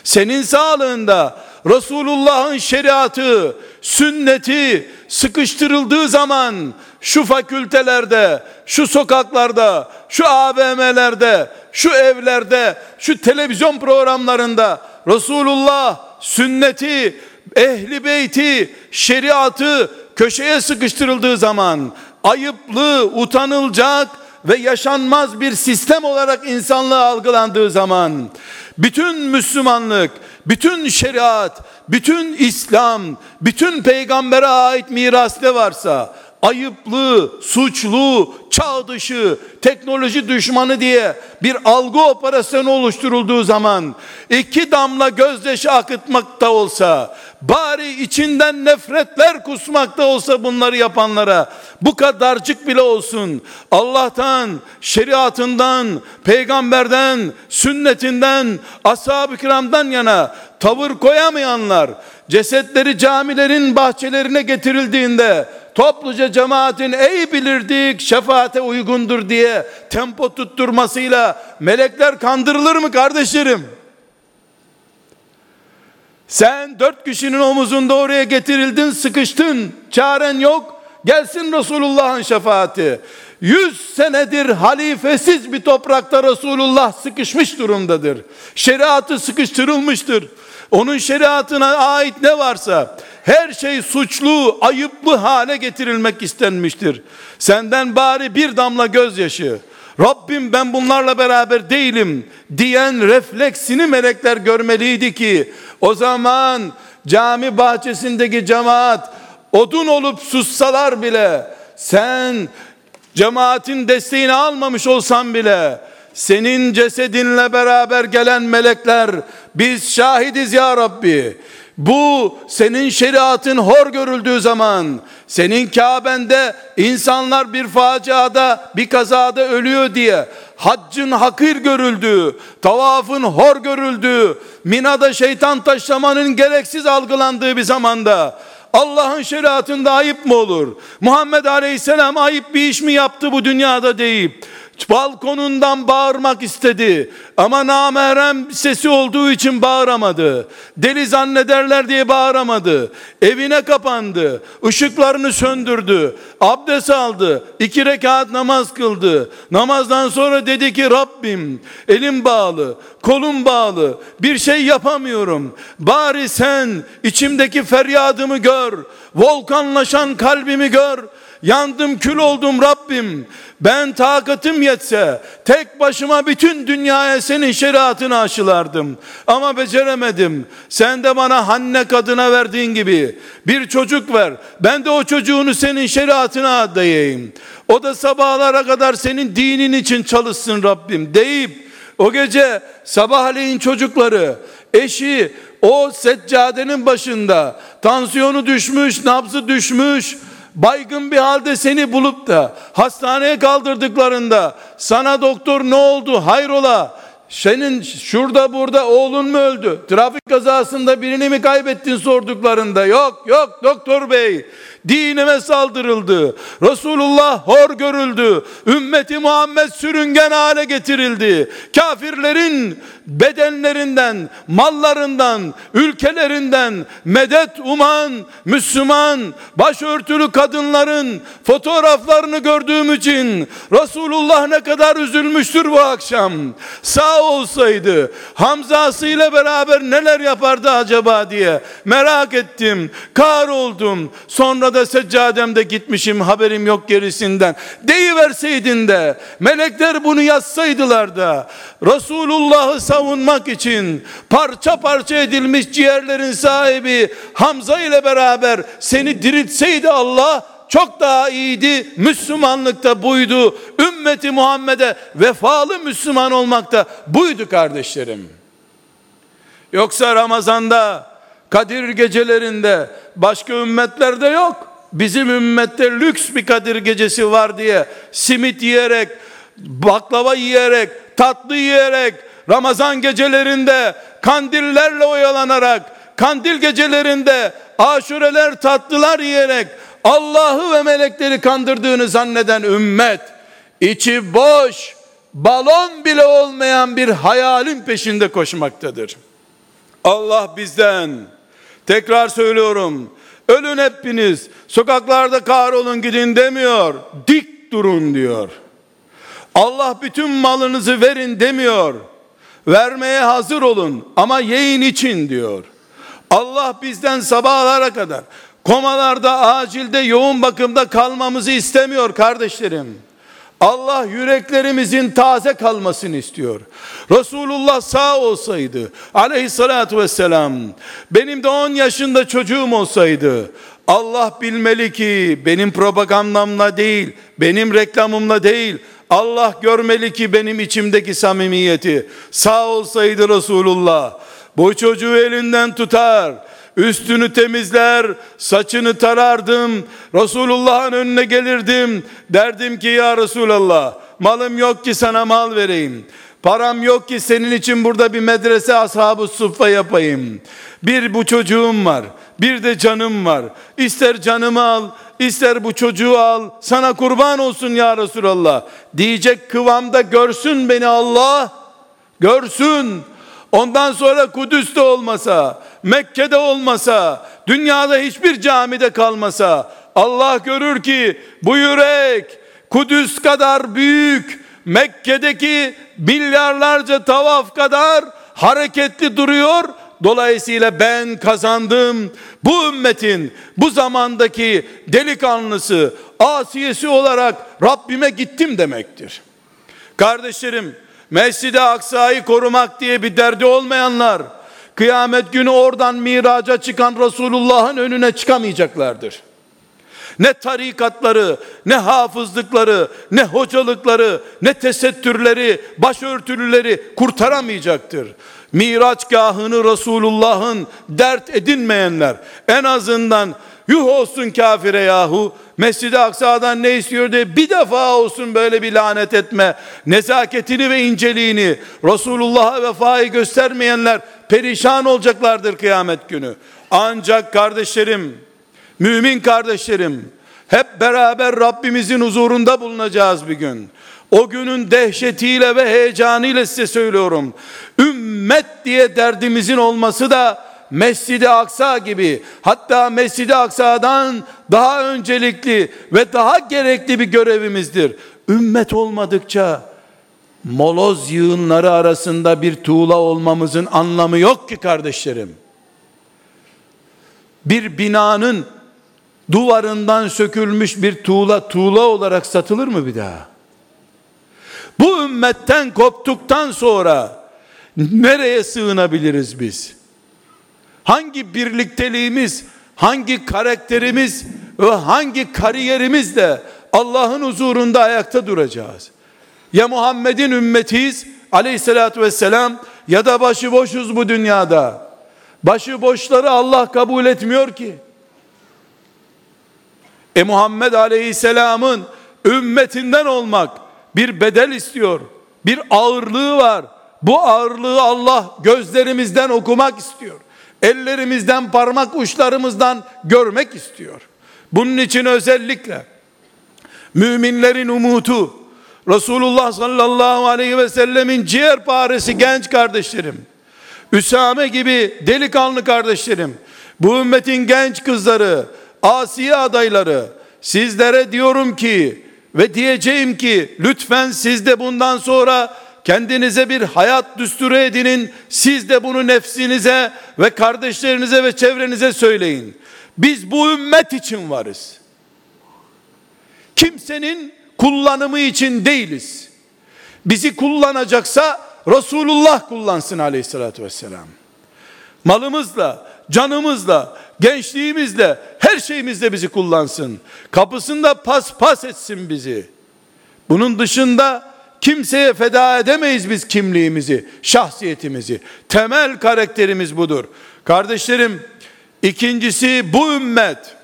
Senin sağlığında Resulullah'ın şeriatı, sünneti sıkıştırıldığı zaman şu fakültelerde, şu sokaklarda, şu AVM'lerde, şu evlerde, şu televizyon programlarında Resulullah sünneti, ehli beyti, şeriatı köşeye sıkıştırıldığı zaman ayıplı, utanılacak ve yaşanmaz bir sistem olarak insanlığa algılandığı zaman bütün Müslümanlık, bütün şeriat, bütün İslam, bütün peygambere ait miras ne varsa ayıplı, suçlu, çağ dışı, teknoloji düşmanı diye bir algı operasyonu oluşturulduğu zaman iki damla gözyaşı akıtmakta olsa, bari içinden nefretler kusmakta olsa bunları yapanlara bu kadarcık bile olsun Allah'tan, şeriatından, peygamberden, sünnetinden, ashab-ı kiramdan yana tavır koyamayanlar cesetleri camilerin bahçelerine getirildiğinde topluca cemaatin ey bilirdik şefaate uygundur diye tempo tutturmasıyla melekler kandırılır mı kardeşlerim? Sen dört kişinin omuzunda oraya getirildin, sıkıştın, çaren yok. Gelsin Resulullah'ın şefaati. Yüz senedir halifesiz bir toprakta Resulullah sıkışmış durumdadır. Şeriatı sıkıştırılmıştır. Onun şeriatına ait ne varsa her şey suçlu, ayıplı hale getirilmek istenmiştir. Senden bari bir damla gözyaşı, Rabbim ben bunlarla beraber değilim diyen refleksini melekler görmeliydi ki o zaman cami bahçesindeki cemaat odun olup sussalar bile sen cemaatin desteğini almamış olsan bile senin cesedinle beraber gelen melekler biz şahidiz ya Rabbi bu senin şeriatın hor görüldüğü zaman, senin Kabe'nde insanlar bir faciada, bir kazada ölüyor diye, haccın hakir görüldüğü, tavafın hor görüldüğü, Mina'da şeytan taşlamanın gereksiz algılandığı bir zamanda, Allah'ın şeriatında ayıp mı olur? Muhammed Aleyhisselam ayıp bir iş mi yaptı bu dünyada deyip, balkonundan bağırmak istedi. Ama namerem sesi olduğu için bağıramadı. Deli zannederler diye bağıramadı. Evine kapandı. Işıklarını söndürdü. Abdest aldı. iki rekat namaz kıldı. Namazdan sonra dedi ki Rabbim elim bağlı, kolum bağlı. Bir şey yapamıyorum. Bari sen içimdeki feryadımı gör. Volkanlaşan kalbimi gör yandım kül oldum Rabbim. Ben takatım yetse tek başıma bütün dünyaya senin şeriatını aşılardım. Ama beceremedim. Sen de bana Hanne kadına verdiğin gibi bir çocuk ver. Ben de o çocuğunu senin şeriatına adayayım. O da sabahlara kadar senin dinin için çalışsın Rabbim deyip o gece sabahleyin çocukları, eşi o seccadenin başında tansiyonu düşmüş, nabzı düşmüş, baygın bir halde seni bulup da hastaneye kaldırdıklarında sana doktor ne oldu hayrola senin şurada burada oğlun mu öldü? Trafik kazasında birini mi kaybettin sorduklarında yok yok doktor bey dinime saldırıldı. Resulullah hor görüldü. Ümmeti Muhammed sürüngen hale getirildi. Kafirlerin bedenlerinden, mallarından, ülkelerinden medet uman Müslüman başörtülü kadınların fotoğraflarını gördüğüm için Resulullah ne kadar üzülmüştür bu akşam. Sağ olsaydı Hamzası ile beraber neler yapardı acaba diye merak ettim. Kar oldum. Sonra da seccademde gitmişim haberim yok gerisinden. Deyiverseydin de melekler bunu yazsaydılar da Resulullah'ı savunmak için parça parça edilmiş ciğerlerin sahibi Hamza ile beraber seni diriltseydi Allah çok daha iyiydi. Müslümanlıkta buydu. Ümmeti Muhammed'e vefalı Müslüman olmakta buydu kardeşlerim. Yoksa Ramazan'da Kadir gecelerinde başka ümmetlerde yok. Bizim ümmette lüks bir Kadir gecesi var diye simit yiyerek, baklava yiyerek, tatlı yiyerek, Ramazan gecelerinde kandillerle oyalanarak, kandil gecelerinde aşureler tatlılar yiyerek Allah'ı ve melekleri kandırdığını zanneden ümmet içi boş, balon bile olmayan bir hayalin peşinde koşmaktadır. Allah bizden tekrar söylüyorum ölün hepiniz sokaklarda kahrolun gidin demiyor dik durun diyor. Allah bütün malınızı verin demiyor. Vermeye hazır olun ama yiyin için diyor. Allah bizden sabahlara kadar komalarda, acilde, yoğun bakımda kalmamızı istemiyor kardeşlerim. Allah yüreklerimizin taze kalmasını istiyor. Resulullah sağ olsaydı aleyhissalatü vesselam benim de 10 yaşında çocuğum olsaydı Allah bilmeli ki benim propagandamla değil, benim reklamımla değil, Allah görmeli ki benim içimdeki samimiyeti. Sağ olsaydı Resulullah bu çocuğu elinden tutar, üstünü temizler, saçını tarardım, Resulullah'ın önüne gelirdim, derdim ki ya Resulallah, malım yok ki sana mal vereyim, param yok ki senin için burada bir medrese ashabı suffa yapayım, bir bu çocuğum var, bir de canım var, ister canımı al, ister bu çocuğu al, sana kurban olsun ya Resulallah diyecek kıvamda görsün beni Allah, görsün. Ondan sonra Kudüs'te olmasa, Mekke'de olmasa, dünyada hiçbir camide kalmasa, Allah görür ki bu yürek Kudüs kadar büyük, Mekke'deki milyarlarca tavaf kadar hareketli duruyor. Dolayısıyla ben kazandım. Bu ümmetin bu zamandaki delikanlısı, asiyesi olarak Rabbime gittim demektir. Kardeşlerim, Mescid-i Aksa'yı korumak diye bir derdi olmayanlar, kıyamet günü oradan miraca çıkan Resulullah'ın önüne çıkamayacaklardır. Ne tarikatları, ne hafızlıkları, ne hocalıkları, ne tesettürleri, başörtülüleri kurtaramayacaktır. Miraçgahını Resulullah'ın dert edinmeyenler. En azından yuh olsun kafire yahu Mescid-i Aksa'dan ne istiyor diye bir defa olsun böyle bir lanet etme. Nezaketini ve inceliğini Resulullah'a vefayı göstermeyenler perişan olacaklardır kıyamet günü. Ancak kardeşlerim mümin kardeşlerim hep beraber Rabbimizin huzurunda bulunacağız bir gün o günün dehşetiyle ve heyecanıyla size söylüyorum. Ümmet diye derdimizin olması da Mescid-i Aksa gibi hatta Mescid-i Aksa'dan daha öncelikli ve daha gerekli bir görevimizdir. Ümmet olmadıkça moloz yığınları arasında bir tuğla olmamızın anlamı yok ki kardeşlerim. Bir binanın duvarından sökülmüş bir tuğla tuğla olarak satılır mı bir daha? Bu ümmetten koptuktan sonra nereye sığınabiliriz biz? Hangi birlikteliğimiz, hangi karakterimiz ve hangi kariyerimizle Allah'ın huzurunda ayakta duracağız? Ya Muhammed'in ümmetiyiz aleyhissalatü vesselam ya da başıboşuz bu dünyada. Başıboşları Allah kabul etmiyor ki. E Muhammed aleyhisselamın ümmetinden olmak bir bedel istiyor. Bir ağırlığı var. Bu ağırlığı Allah gözlerimizden okumak istiyor. Ellerimizden, parmak uçlarımızdan görmek istiyor. Bunun için özellikle müminlerin umutu Resulullah sallallahu aleyhi ve sellemin ciğer paresi genç kardeşlerim, Üsame gibi delikanlı kardeşlerim, bu ümmetin genç kızları, asiye adayları, sizlere diyorum ki ve diyeceğim ki lütfen siz de bundan sonra kendinize bir hayat düsturu edinin. Siz de bunu nefsinize ve kardeşlerinize ve çevrenize söyleyin. Biz bu ümmet için varız. Kimsenin kullanımı için değiliz. Bizi kullanacaksa Resulullah kullansın aleyhissalatü vesselam. Malımızla, canımızla, gençliğimizle, her şeyimizle bizi kullansın. Kapısında pas pas etsin bizi. Bunun dışında kimseye feda edemeyiz biz kimliğimizi, şahsiyetimizi. Temel karakterimiz budur. Kardeşlerim, ikincisi bu ümmet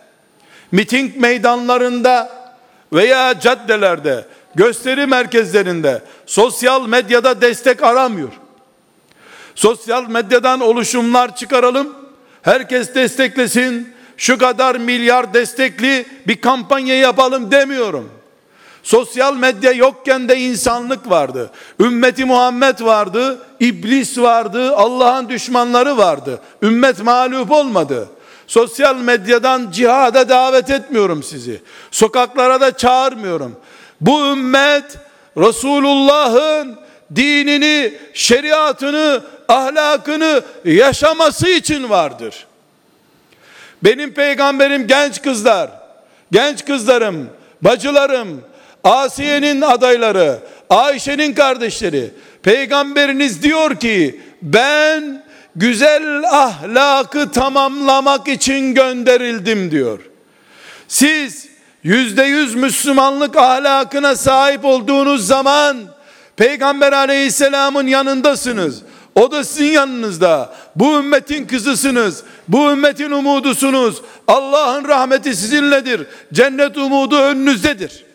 miting meydanlarında veya caddelerde, gösteri merkezlerinde, sosyal medyada destek aramıyor. Sosyal medyadan oluşumlar çıkaralım. Herkes desteklesin. Şu kadar milyar destekli bir kampanya yapalım demiyorum. Sosyal medya yokken de insanlık vardı. Ümmeti Muhammed vardı, iblis vardı, Allah'ın düşmanları vardı. Ümmet mağlup olmadı. Sosyal medyadan cihada davet etmiyorum sizi. Sokaklara da çağırmıyorum. Bu ümmet Resulullah'ın dinini, şeriatını, ahlakını yaşaması için vardır. Benim peygamberim genç kızlar, genç kızlarım, bacılarım, Asiye'nin adayları, Ayşe'nin kardeşleri, peygamberiniz diyor ki ben güzel ahlakı tamamlamak için gönderildim diyor. Siz yüzde yüz Müslümanlık ahlakına sahip olduğunuz zaman Peygamber aleyhisselamın yanındasınız. O da sizin yanınızda. Bu ümmetin kızısınız. Bu ümmetin umudusunuz. Allah'ın rahmeti sizinledir. Cennet umudu önünüzdedir.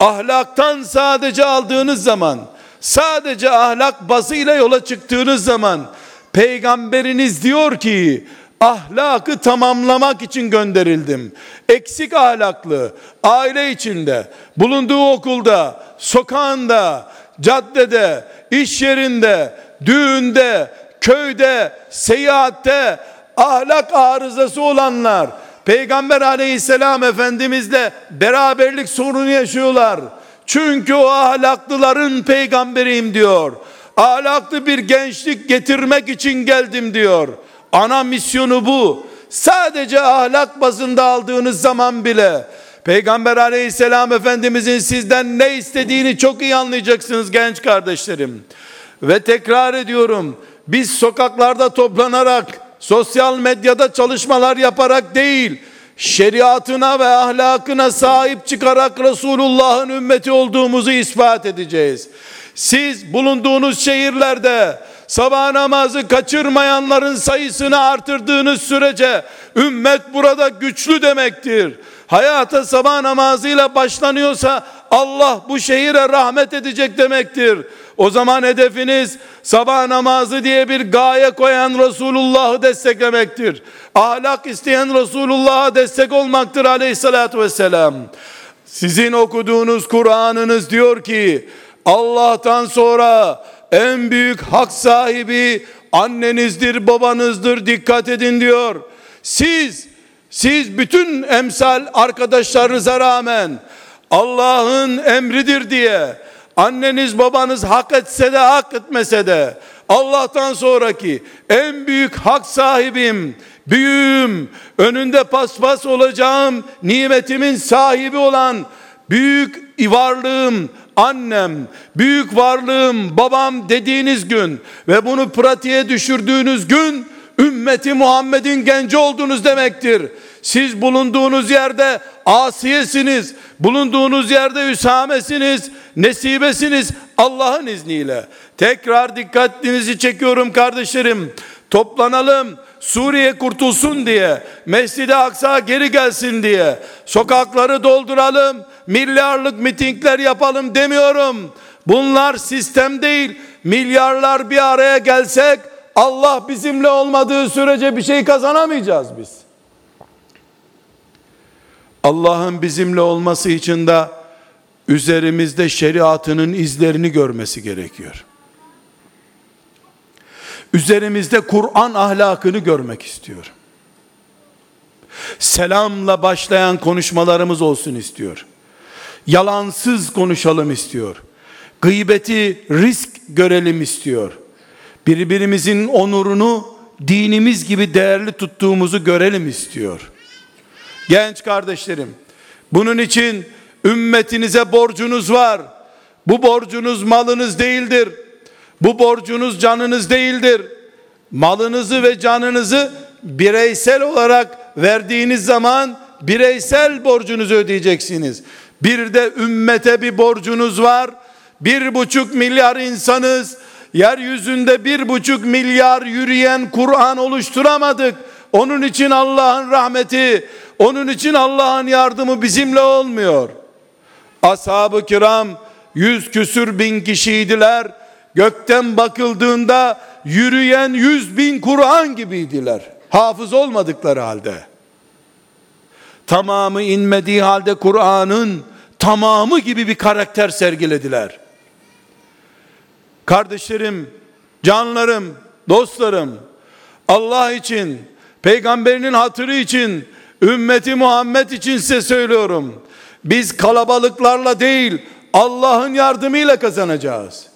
Ahlaktan sadece aldığınız zaman, sadece ahlak bazıyla yola çıktığınız zaman, peygamberiniz diyor ki, ahlakı tamamlamak için gönderildim. Eksik ahlaklı, aile içinde, bulunduğu okulda, sokağında, caddede, iş yerinde, düğünde, köyde, seyahatte ahlak arızası olanlar Peygamber aleyhisselam efendimizle beraberlik sorunu yaşıyorlar. Çünkü o ahlaklıların peygamberiyim diyor. Ahlaklı bir gençlik getirmek için geldim diyor. Ana misyonu bu. Sadece ahlak bazında aldığınız zaman bile Peygamber aleyhisselam efendimizin sizden ne istediğini çok iyi anlayacaksınız genç kardeşlerim. Ve tekrar ediyorum biz sokaklarda toplanarak sosyal medyada çalışmalar yaparak değil şeriatına ve ahlakına sahip çıkarak Resulullah'ın ümmeti olduğumuzu ispat edeceğiz. Siz bulunduğunuz şehirlerde sabah namazı kaçırmayanların sayısını artırdığınız sürece ümmet burada güçlü demektir. Hayata sabah namazıyla başlanıyorsa Allah bu şehire rahmet edecek demektir. O zaman hedefiniz sabah namazı diye bir gaye koyan Resulullah'ı desteklemektir. Ahlak isteyen Resulullah'a destek olmaktır aleyhissalatü vesselam. Sizin okuduğunuz Kur'an'ınız diyor ki Allah'tan sonra en büyük hak sahibi annenizdir, babanızdır. Dikkat edin diyor. Siz siz bütün emsal arkadaşlarınıza rağmen Allah'ın emridir diye anneniz babanız hak etse de hak etmese de Allah'tan sonraki en büyük hak sahibim, büyüğüm, önünde paspas olacağım, nimetimin sahibi olan büyük varlığım, annem, büyük varlığım, babam dediğiniz gün ve bunu pratiğe düşürdüğünüz gün ümmeti Muhammed'in genci oldunuz demektir. Siz bulunduğunuz yerde asiyesiniz, bulunduğunuz yerde üsamesiniz, nesibesiniz Allah'ın izniyle. Tekrar dikkatinizi çekiyorum kardeşlerim. Toplanalım, Suriye kurtulsun diye, Mescid-i Aksa geri gelsin diye, sokakları dolduralım, milyarlık mitingler yapalım demiyorum. Bunlar sistem değil. Milyarlar bir araya gelsek Allah bizimle olmadığı sürece bir şey kazanamayacağız biz. Allah'ın bizimle olması için de üzerimizde şeriatının izlerini görmesi gerekiyor. Üzerimizde Kur'an ahlakını görmek istiyor. Selamla başlayan konuşmalarımız olsun istiyor. Yalansız konuşalım istiyor. Gıybeti risk görelim istiyor. Birbirimizin onurunu dinimiz gibi değerli tuttuğumuzu görelim istiyor. Genç kardeşlerim, bunun için ümmetinize borcunuz var. Bu borcunuz malınız değildir. Bu borcunuz canınız değildir. Malınızı ve canınızı bireysel olarak verdiğiniz zaman bireysel borcunuzu ödeyeceksiniz. Bir de ümmete bir borcunuz var. Bir buçuk milyar insanız. Yeryüzünde bir buçuk milyar yürüyen Kur'an oluşturamadık. Onun için Allah'ın rahmeti, onun için Allah'ın yardımı bizimle olmuyor. Ashab-ı kiram yüz küsür bin kişiydiler. Gökten bakıldığında yürüyen yüz bin Kur'an gibiydiler. Hafız olmadıkları halde. Tamamı inmediği halde Kur'an'ın tamamı gibi bir karakter sergilediler. Kardeşlerim, canlarım, dostlarım, Allah için, peygamberinin hatırı için, ümmeti Muhammed için size söylüyorum. Biz kalabalıklarla değil, Allah'ın yardımıyla kazanacağız.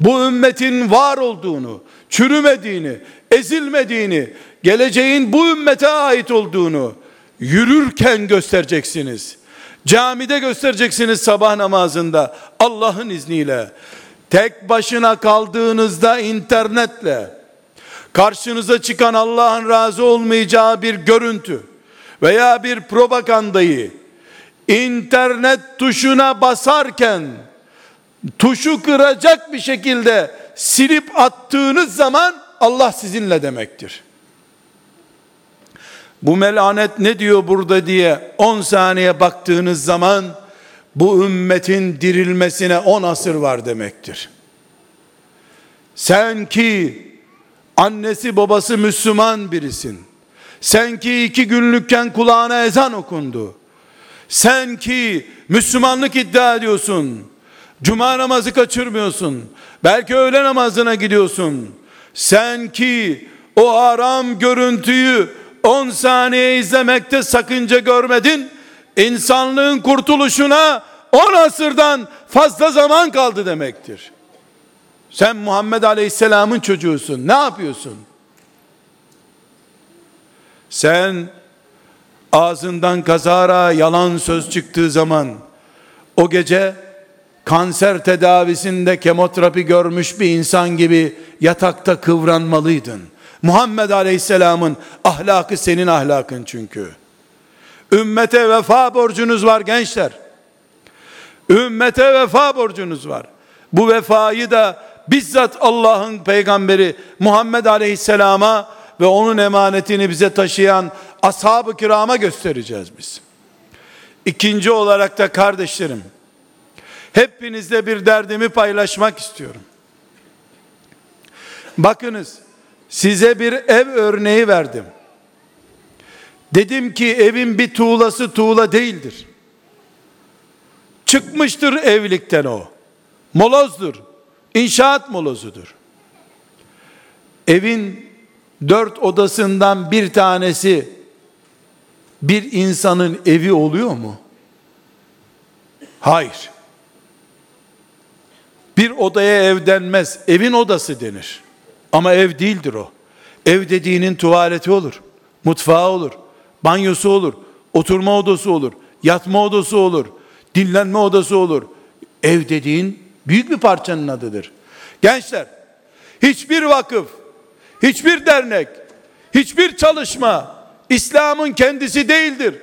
Bu ümmetin var olduğunu, çürümediğini, ezilmediğini, geleceğin bu ümmete ait olduğunu yürürken göstereceksiniz. Camide göstereceksiniz sabah namazında Allah'ın izniyle. Tek başına kaldığınızda internetle karşınıza çıkan Allah'ın razı olmayacağı bir görüntü veya bir propagandayı internet tuşuna basarken tuşu kıracak bir şekilde silip attığınız zaman Allah sizinle demektir. Bu melanet ne diyor burada diye 10 saniye baktığınız zaman bu ümmetin dirilmesine 10 asır var demektir. Sen ki annesi babası Müslüman birisin. Sen ki iki günlükken kulağına ezan okundu. Sen ki Müslümanlık iddia ediyorsun. Cuma namazı kaçırmıyorsun. Belki öğle namazına gidiyorsun. Sen ki o haram görüntüyü 10 saniye izlemekte sakınca görmedin. İnsanlığın kurtuluşuna 10 asırdan fazla zaman kaldı demektir. Sen Muhammed Aleyhisselam'ın çocuğusun. Ne yapıyorsun? Sen ağzından kazara yalan söz çıktığı zaman o gece kanser tedavisinde kemoterapi görmüş bir insan gibi yatakta kıvranmalıydın. Muhammed Aleyhisselam'ın ahlakı senin ahlakın çünkü. Ümmete vefa borcunuz var gençler. Ümmete vefa borcunuz var. Bu vefayı da bizzat Allah'ın peygamberi Muhammed Aleyhisselam'a ve onun emanetini bize taşıyan ashab-ı kirama göstereceğiz biz. İkinci olarak da kardeşlerim, hepinizle bir derdimi paylaşmak istiyorum. Bakınız, size bir ev örneği verdim. Dedim ki evin bir tuğlası tuğla değildir. Çıkmıştır evlilikten o. Molozdur. İnşaat molozudur. Evin dört odasından bir tanesi bir insanın evi oluyor mu? Hayır. Bir odaya ev denmez. Evin odası denir. Ama ev değildir o. Ev dediğinin tuvaleti olur. Mutfağı olur. Banyosu olur. Oturma odası olur. Yatma odası olur. Dinlenme odası olur. Ev dediğin büyük bir parçanın adıdır. Gençler, hiçbir vakıf, hiçbir dernek, hiçbir çalışma İslam'ın kendisi değildir.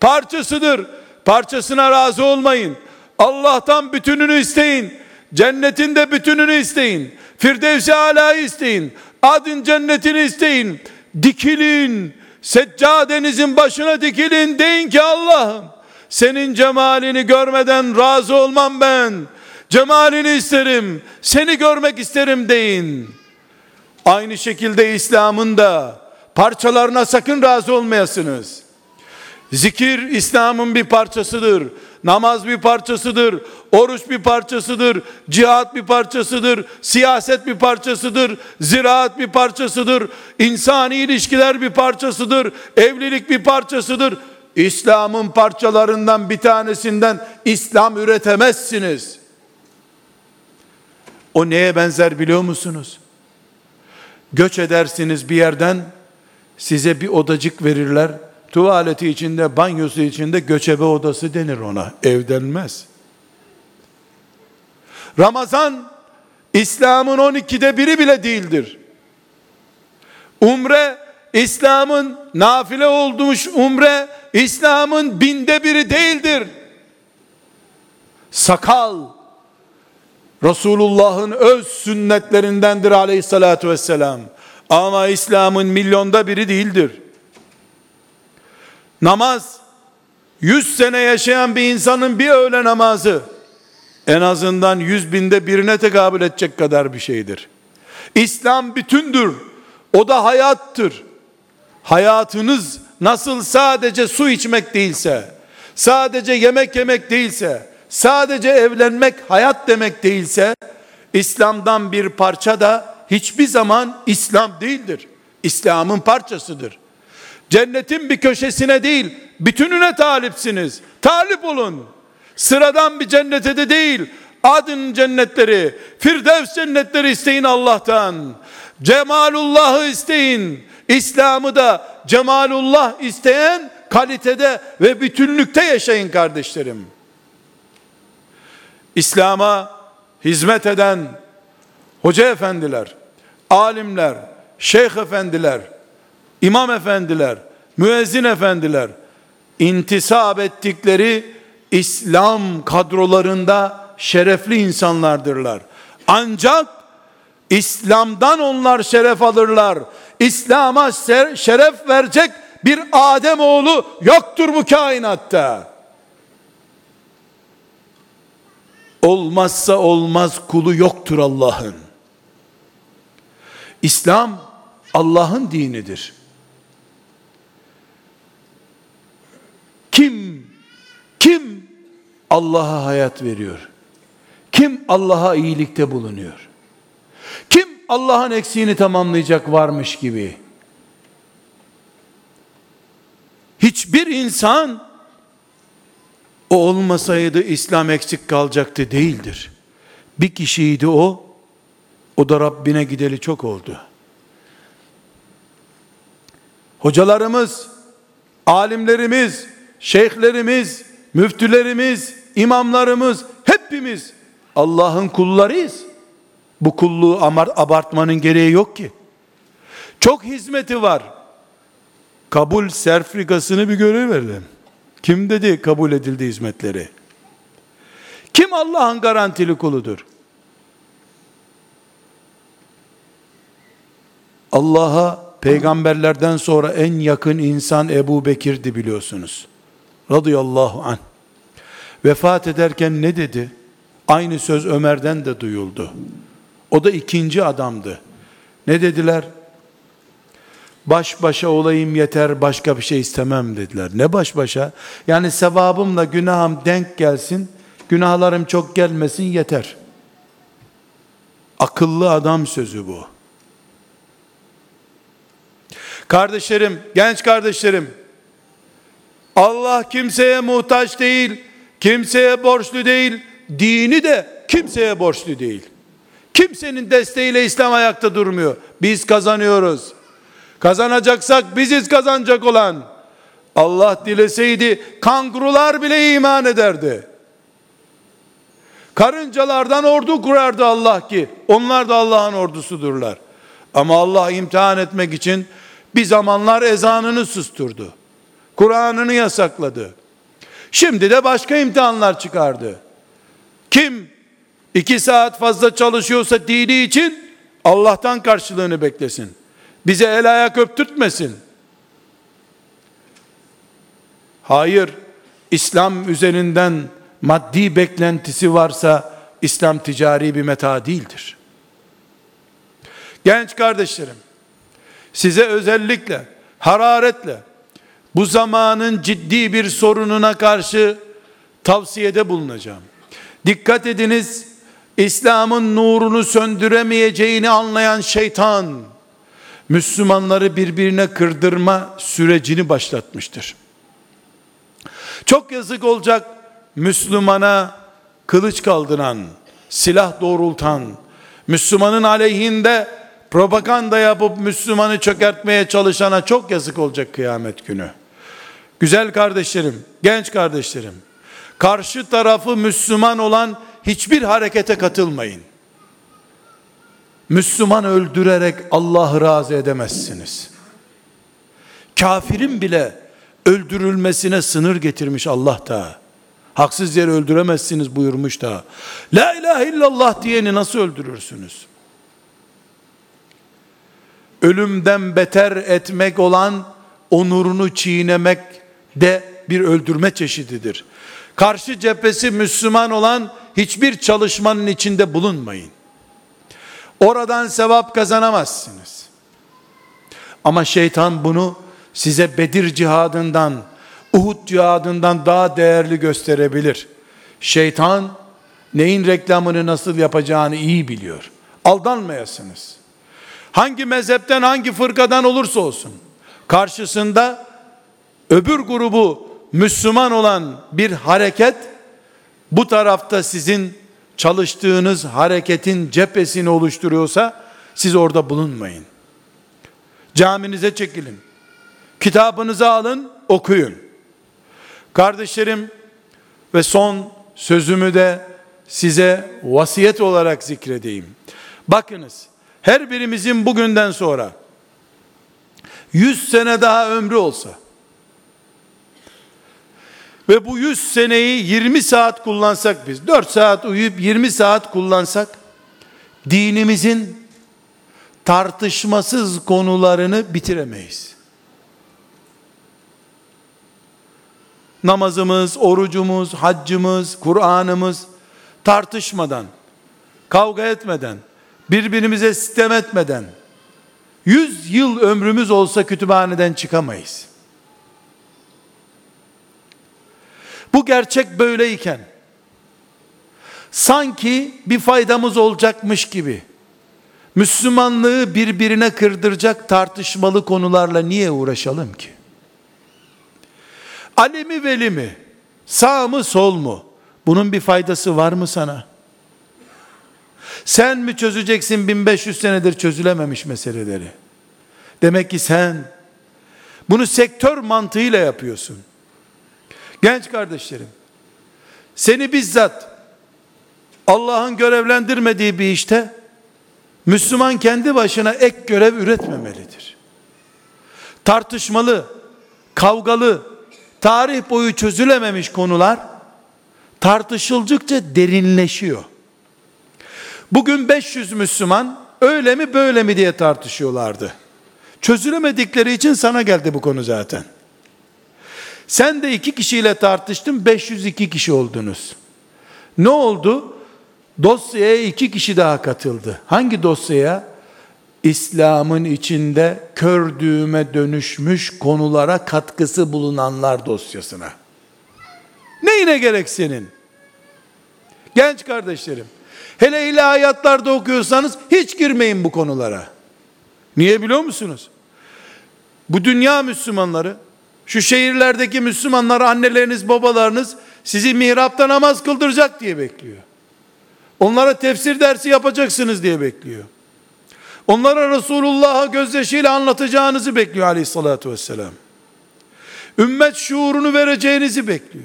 Parçasıdır. Parçasına razı olmayın. Allah'tan bütününü isteyin. Cennetinde bütününü isteyin. Firdevsi alayı isteyin. Adın cennetini isteyin. Dikilin. Seccadenizin başına dikilin. Deyin ki Allah'ım senin cemalini görmeden razı olmam ben. Cemalini isterim. Seni görmek isterim deyin. Aynı şekilde İslam'ın da parçalarına sakın razı olmayasınız. Zikir İslam'ın bir parçasıdır. Namaz bir parçasıdır. Oruç bir parçasıdır. Cihat bir parçasıdır. Siyaset bir parçasıdır. Ziraat bir parçasıdır. İnsani ilişkiler bir parçasıdır. Evlilik bir parçasıdır. İslam'ın parçalarından bir tanesinden İslam üretemezsiniz. O neye benzer biliyor musunuz? Göç edersiniz bir yerden, size bir odacık verirler. Tuvaleti içinde, banyosu içinde göçebe odası denir ona. Ev denmez. Ramazan İslam'ın 12'de biri bile değildir. Umre İslam'ın nafile olmuş umre İslam'ın binde biri değildir. Sakal Resulullah'ın öz sünnetlerindendir aleyhissalatü vesselam. Ama İslam'ın milyonda biri değildir. Namaz, yüz sene yaşayan bir insanın bir öğle namazı, en azından yüz binde birine tekabül edecek kadar bir şeydir. İslam bütündür. O da hayattır. Hayatınız nasıl sadece su içmek değilse, sadece yemek yemek değilse, sadece evlenmek hayat demek değilse, İslam'dan bir parça da hiçbir zaman İslam değildir. İslam'ın parçasıdır. Cennetin bir köşesine değil, bütününe talipsiniz. Talip olun. Sıradan bir cennete de değil, adın cennetleri, firdevs cennetleri isteyin Allah'tan. Cemalullah'ı isteyin. İslam'ı da cemalullah isteyen kalitede ve bütünlükte yaşayın kardeşlerim. İslam'a hizmet eden hoca efendiler, alimler, şeyh efendiler, imam efendiler, müezzin efendiler intisap ettikleri İslam kadrolarında şerefli insanlardırlar. Ancak İslam'dan onlar şeref alırlar. İslam'a şeref verecek bir Adem oğlu yoktur bu kainatta. olmazsa olmaz kulu yoktur Allah'ın. İslam Allah'ın dinidir. Kim kim Allah'a hayat veriyor? Kim Allah'a iyilikte bulunuyor? Kim Allah'ın eksiğini tamamlayacak varmış gibi? Hiçbir insan o olmasaydı İslam eksik kalacaktı değildir. Bir kişiydi o, o da Rabbine gideli çok oldu. Hocalarımız, alimlerimiz, şeyhlerimiz, müftülerimiz, imamlarımız, hepimiz Allah'ın kullarıyız. Bu kulluğu abartmanın gereği yok ki. Çok hizmeti var. Kabul sertifikasını bir görev verelim. Kim dedi kabul edildi hizmetleri? Kim Allah'ın garantili kuludur? Allah'a peygamberlerden sonra en yakın insan Ebu Bekir'di biliyorsunuz. Radıyallahu anh. Vefat ederken ne dedi? Aynı söz Ömer'den de duyuldu. O da ikinci adamdı. Ne dediler? Baş başa olayım yeter başka bir şey istemem dediler. Ne baş başa? Yani sevabımla günahım denk gelsin, günahlarım çok gelmesin yeter. Akıllı adam sözü bu. Kardeşlerim, genç kardeşlerim, Allah kimseye muhtaç değil, kimseye borçlu değil, dini de kimseye borçlu değil. Kimsenin desteğiyle İslam ayakta durmuyor. Biz kazanıyoruz. Kazanacaksak biziz kazanacak olan. Allah dileseydi kangurular bile iman ederdi. Karıncalardan ordu kurardı Allah ki onlar da Allah'ın ordusudurlar. Ama Allah imtihan etmek için bir zamanlar ezanını susturdu. Kur'an'ını yasakladı. Şimdi de başka imtihanlar çıkardı. Kim iki saat fazla çalışıyorsa dini için Allah'tan karşılığını beklesin. Bize el ayak öptürtmesin. Hayır, İslam üzerinden maddi beklentisi varsa İslam ticari bir meta değildir. Genç kardeşlerim, size özellikle hararetle bu zamanın ciddi bir sorununa karşı tavsiyede bulunacağım. Dikkat ediniz, İslam'ın nurunu söndüremeyeceğini anlayan şeytan, Müslümanları birbirine kırdırma sürecini başlatmıştır. Çok yazık olacak Müslümana kılıç kaldıran, silah doğrultan, Müslümanın aleyhinde propaganda yapıp Müslümanı çökertmeye çalışana çok yazık olacak kıyamet günü. Güzel kardeşlerim, genç kardeşlerim, karşı tarafı Müslüman olan hiçbir harekete katılmayın. Müslüman öldürerek Allah'ı razı edemezsiniz. Kafirin bile öldürülmesine sınır getirmiş Allah da. Haksız yere öldüremezsiniz buyurmuş da. La ilahe illallah diyeni nasıl öldürürsünüz? Ölümden beter etmek olan onurunu çiğnemek de bir öldürme çeşididir. Karşı cephesi Müslüman olan hiçbir çalışmanın içinde bulunmayın. Oradan sevap kazanamazsınız. Ama şeytan bunu size Bedir cihadından, Uhud cihadından daha değerli gösterebilir. Şeytan neyin reklamını nasıl yapacağını iyi biliyor. Aldanmayasınız. Hangi mezhepten, hangi fırkadan olursa olsun karşısında öbür grubu Müslüman olan bir hareket bu tarafta sizin çalıştığınız hareketin cephesini oluşturuyorsa siz orada bulunmayın. Caminize çekilin. Kitabınızı alın, okuyun. Kardeşlerim ve son sözümü de size vasiyet olarak zikredeyim. Bakınız, her birimizin bugünden sonra 100 sene daha ömrü olsa ve bu 100 seneyi 20 saat kullansak biz, 4 saat uyuyup 20 saat kullansak, dinimizin tartışmasız konularını bitiremeyiz. Namazımız, orucumuz, haccımız, Kur'an'ımız tartışmadan, kavga etmeden, birbirimize sitem etmeden, 100 yıl ömrümüz olsa kütüphaneden çıkamayız. Bu gerçek böyleyken sanki bir faydamız olacakmış gibi Müslümanlığı birbirine kırdıracak tartışmalı konularla niye uğraşalım ki? Ali mi veli mi? Sağ mı sol mu? Bunun bir faydası var mı sana? Sen mi çözeceksin 1500 senedir çözülememiş meseleleri? Demek ki sen bunu sektör mantığıyla yapıyorsun. Genç kardeşlerim, seni bizzat Allah'ın görevlendirmediği bir işte Müslüman kendi başına ek görev üretmemelidir. Tartışmalı, kavgalı, tarih boyu çözülememiş konular tartışıldıkça derinleşiyor. Bugün 500 Müslüman öyle mi böyle mi diye tartışıyorlardı. Çözülemedikleri için sana geldi bu konu zaten. Sen de iki kişiyle tartıştın 502 kişi oldunuz. Ne oldu? Dosyaya iki kişi daha katıldı. Hangi dosyaya? İslam'ın içinde kör düğme dönüşmüş konulara katkısı bulunanlar dosyasına. Neyine gerek senin? Genç kardeşlerim, hele ilahiyatlarda okuyorsanız hiç girmeyin bu konulara. Niye biliyor musunuz? Bu dünya Müslümanları, şu şehirlerdeki Müslümanlar, anneleriniz, babalarınız sizi mihrapta namaz kıldıracak diye bekliyor. Onlara tefsir dersi yapacaksınız diye bekliyor. Onlara Resulullah'a gözyaşıyla anlatacağınızı bekliyor aleyhissalatü vesselam. Ümmet şuurunu vereceğinizi bekliyor.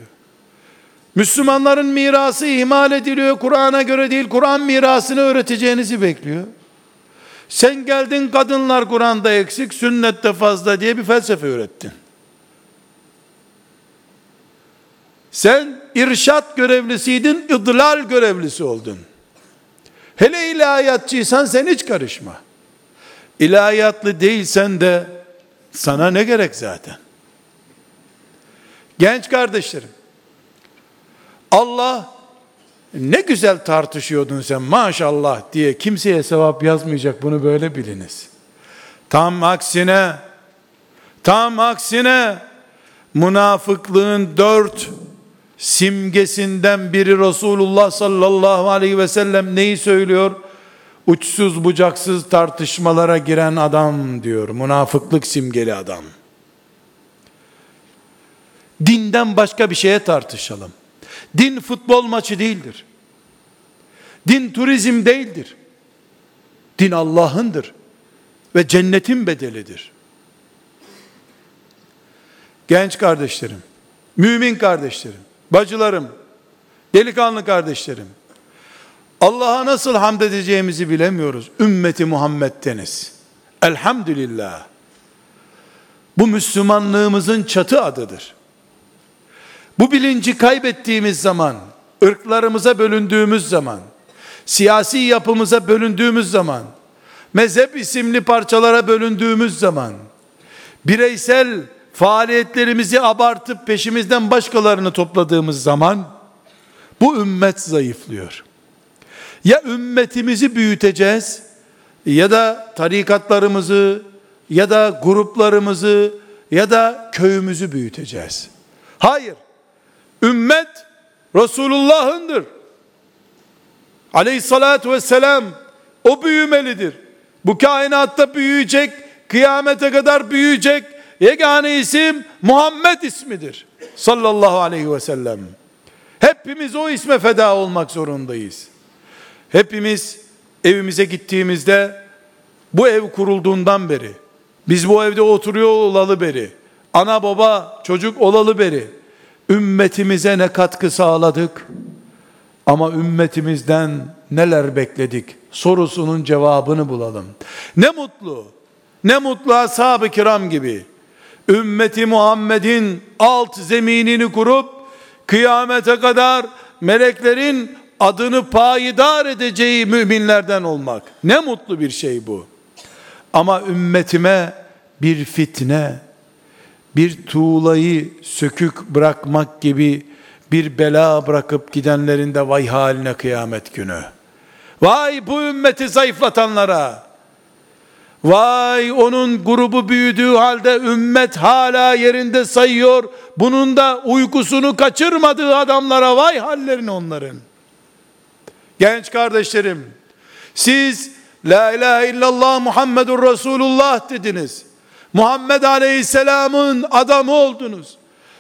Müslümanların mirası ihmal ediliyor. Kur'an'a göre değil, Kur'an mirasını öğreteceğinizi bekliyor. Sen geldin kadınlar Kur'an'da eksik, sünnette fazla diye bir felsefe öğrettin. Sen irşat görevlisiydin, idlal görevlisi oldun. Hele ilahiyatçıysan sen hiç karışma. İlahiyatlı değilsen de sana ne gerek zaten? Genç kardeşlerim, Allah ne güzel tartışıyordun sen maşallah diye kimseye sevap yazmayacak bunu böyle biliniz. Tam aksine, tam aksine münafıklığın dört simgesinden biri Resulullah sallallahu aleyhi ve sellem neyi söylüyor? Uçsuz bucaksız tartışmalara giren adam diyor. Münafıklık simgeli adam. Dinden başka bir şeye tartışalım. Din futbol maçı değildir. Din turizm değildir. Din Allah'ındır ve cennetin bedelidir. Genç kardeşlerim, mümin kardeşlerim, bacılarım, delikanlı kardeşlerim, Allah'a nasıl hamd edeceğimizi bilemiyoruz. Ümmeti Muhammed'deniz. Elhamdülillah. Bu Müslümanlığımızın çatı adıdır. Bu bilinci kaybettiğimiz zaman, ırklarımıza bölündüğümüz zaman, siyasi yapımıza bölündüğümüz zaman, mezhep isimli parçalara bölündüğümüz zaman, bireysel faaliyetlerimizi abartıp peşimizden başkalarını topladığımız zaman, bu ümmet zayıflıyor. Ya ümmetimizi büyüteceğiz, ya da tarikatlarımızı, ya da gruplarımızı, ya da köyümüzü büyüteceğiz. Hayır, ümmet Resulullah'ındır. Aleyhissalatü vesselam o büyümelidir. Bu kainatta büyüyecek, kıyamete kadar büyüyecek yegane isim Muhammed ismidir. Sallallahu aleyhi ve sellem. Hepimiz o isme feda olmak zorundayız. Hepimiz evimize gittiğimizde bu ev kurulduğundan beri, biz bu evde oturuyor olalı beri, ana baba çocuk olalı beri, ümmetimize ne katkı sağladık? Ama ümmetimizden neler bekledik? Sorusunun cevabını bulalım. Ne mutlu, ne mutlu ashab-ı kiram gibi. Ümmeti Muhammed'in alt zeminini kurup, kıyamete kadar meleklerin adını payidar edeceği müminlerden olmak. Ne mutlu bir şey bu. Ama ümmetime bir fitne, bir tuğlayı sökük bırakmak gibi bir bela bırakıp gidenlerin de vay haline kıyamet günü. Vay bu ümmeti zayıflatanlara. Vay onun grubu büyüdüğü halde ümmet hala yerinde sayıyor. Bunun da uykusunu kaçırmadığı adamlara vay hallerini onların. Genç kardeşlerim, siz La ilahe illallah Muhammedur Resulullah dediniz. Muhammed Aleyhisselam'ın adamı oldunuz.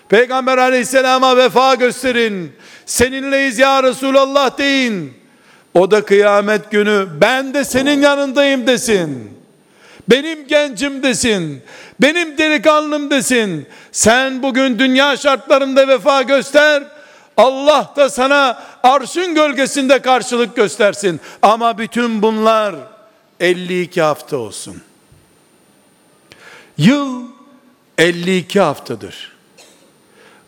Peygamber Aleyhisselam'a vefa gösterin. Seninleyiz ya Resulallah deyin. O da kıyamet günü ben de senin yanındayım desin. Benim gencim desin. Benim delikanlım desin. Sen bugün dünya şartlarında vefa göster. Allah da sana arşın gölgesinde karşılık göstersin. Ama bütün bunlar 52 hafta olsun. Yıl 52 haftadır.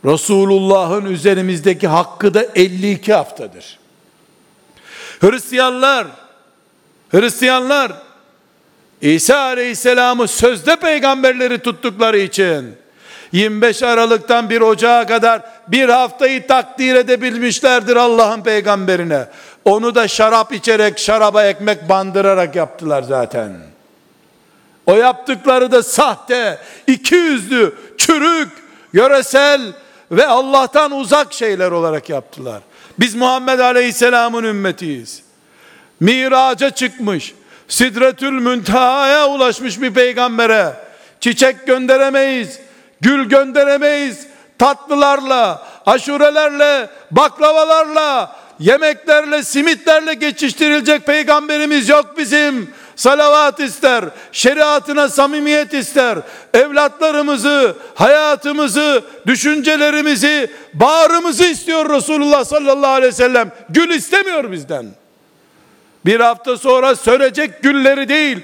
Resulullah'ın üzerimizdeki hakkı da 52 haftadır. Hristiyanlar Hristiyanlar İsa Aleyhisselam'ı sözde peygamberleri tuttukları için 25 Aralık'tan 1 Ocağı kadar bir haftayı takdir edebilmişlerdir Allah'ın peygamberine. Onu da şarap içerek, şaraba ekmek bandırarak yaptılar zaten. O yaptıkları da sahte, iki yüzlü, çürük, yöresel ve Allah'tan uzak şeyler olarak yaptılar. Biz Muhammed Aleyhisselam'ın ümmetiyiz. Miraca çıkmış, Sidretül Münteha'ya ulaşmış bir peygambere çiçek gönderemeyiz, gül gönderemeyiz, tatlılarla, aşurelerle, baklavalarla, yemeklerle, simitlerle geçiştirilecek peygamberimiz yok bizim. Salavat ister, şeriatına samimiyet ister. Evlatlarımızı, hayatımızı, düşüncelerimizi, bağrımızı istiyor Resulullah sallallahu aleyhi ve sellem. Gül istemiyor bizden. Bir hafta sonra sörecek gülleri değil,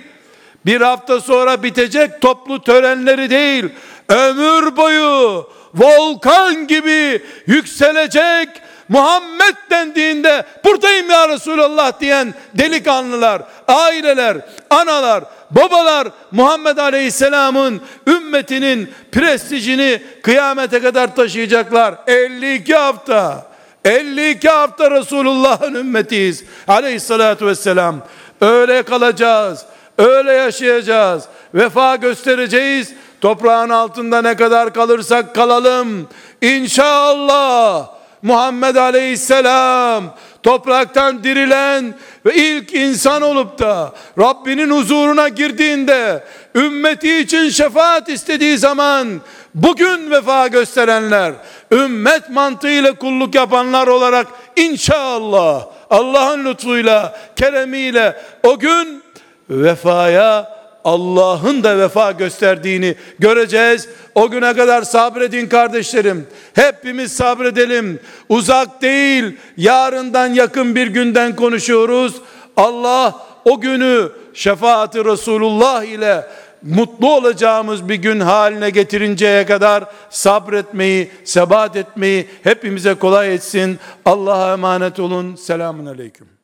bir hafta sonra bitecek toplu törenleri değil, ömür boyu volkan gibi yükselecek Muhammed dendiğinde buradayım ya Resulallah diyen delikanlılar, aileler, analar, babalar Muhammed Aleyhisselam'ın ümmetinin prestijini kıyamete kadar taşıyacaklar. 52 hafta 52 hafta Resulullah'ın ümmetiyiz. Aleyhissalatu vesselam. Öyle kalacağız. Öyle yaşayacağız. Vefa göstereceğiz. Toprağın altında ne kadar kalırsak kalalım. İnşallah Muhammed Aleyhisselam topraktan dirilen ve ilk insan olup da Rabbinin huzuruna girdiğinde ümmeti için şefaat istediği zaman bugün vefa gösterenler ümmet mantığıyla kulluk yapanlar olarak inşallah Allah'ın lütfuyla keremiyle o gün vefaya Allah'ın da vefa gösterdiğini göreceğiz. O güne kadar sabredin kardeşlerim. Hepimiz sabredelim. Uzak değil, yarından yakın bir günden konuşuyoruz. Allah o günü şefaati Resulullah ile mutlu olacağımız bir gün haline getirinceye kadar sabretmeyi, sebat etmeyi hepimize kolay etsin. Allah'a emanet olun. Selamun Aleyküm.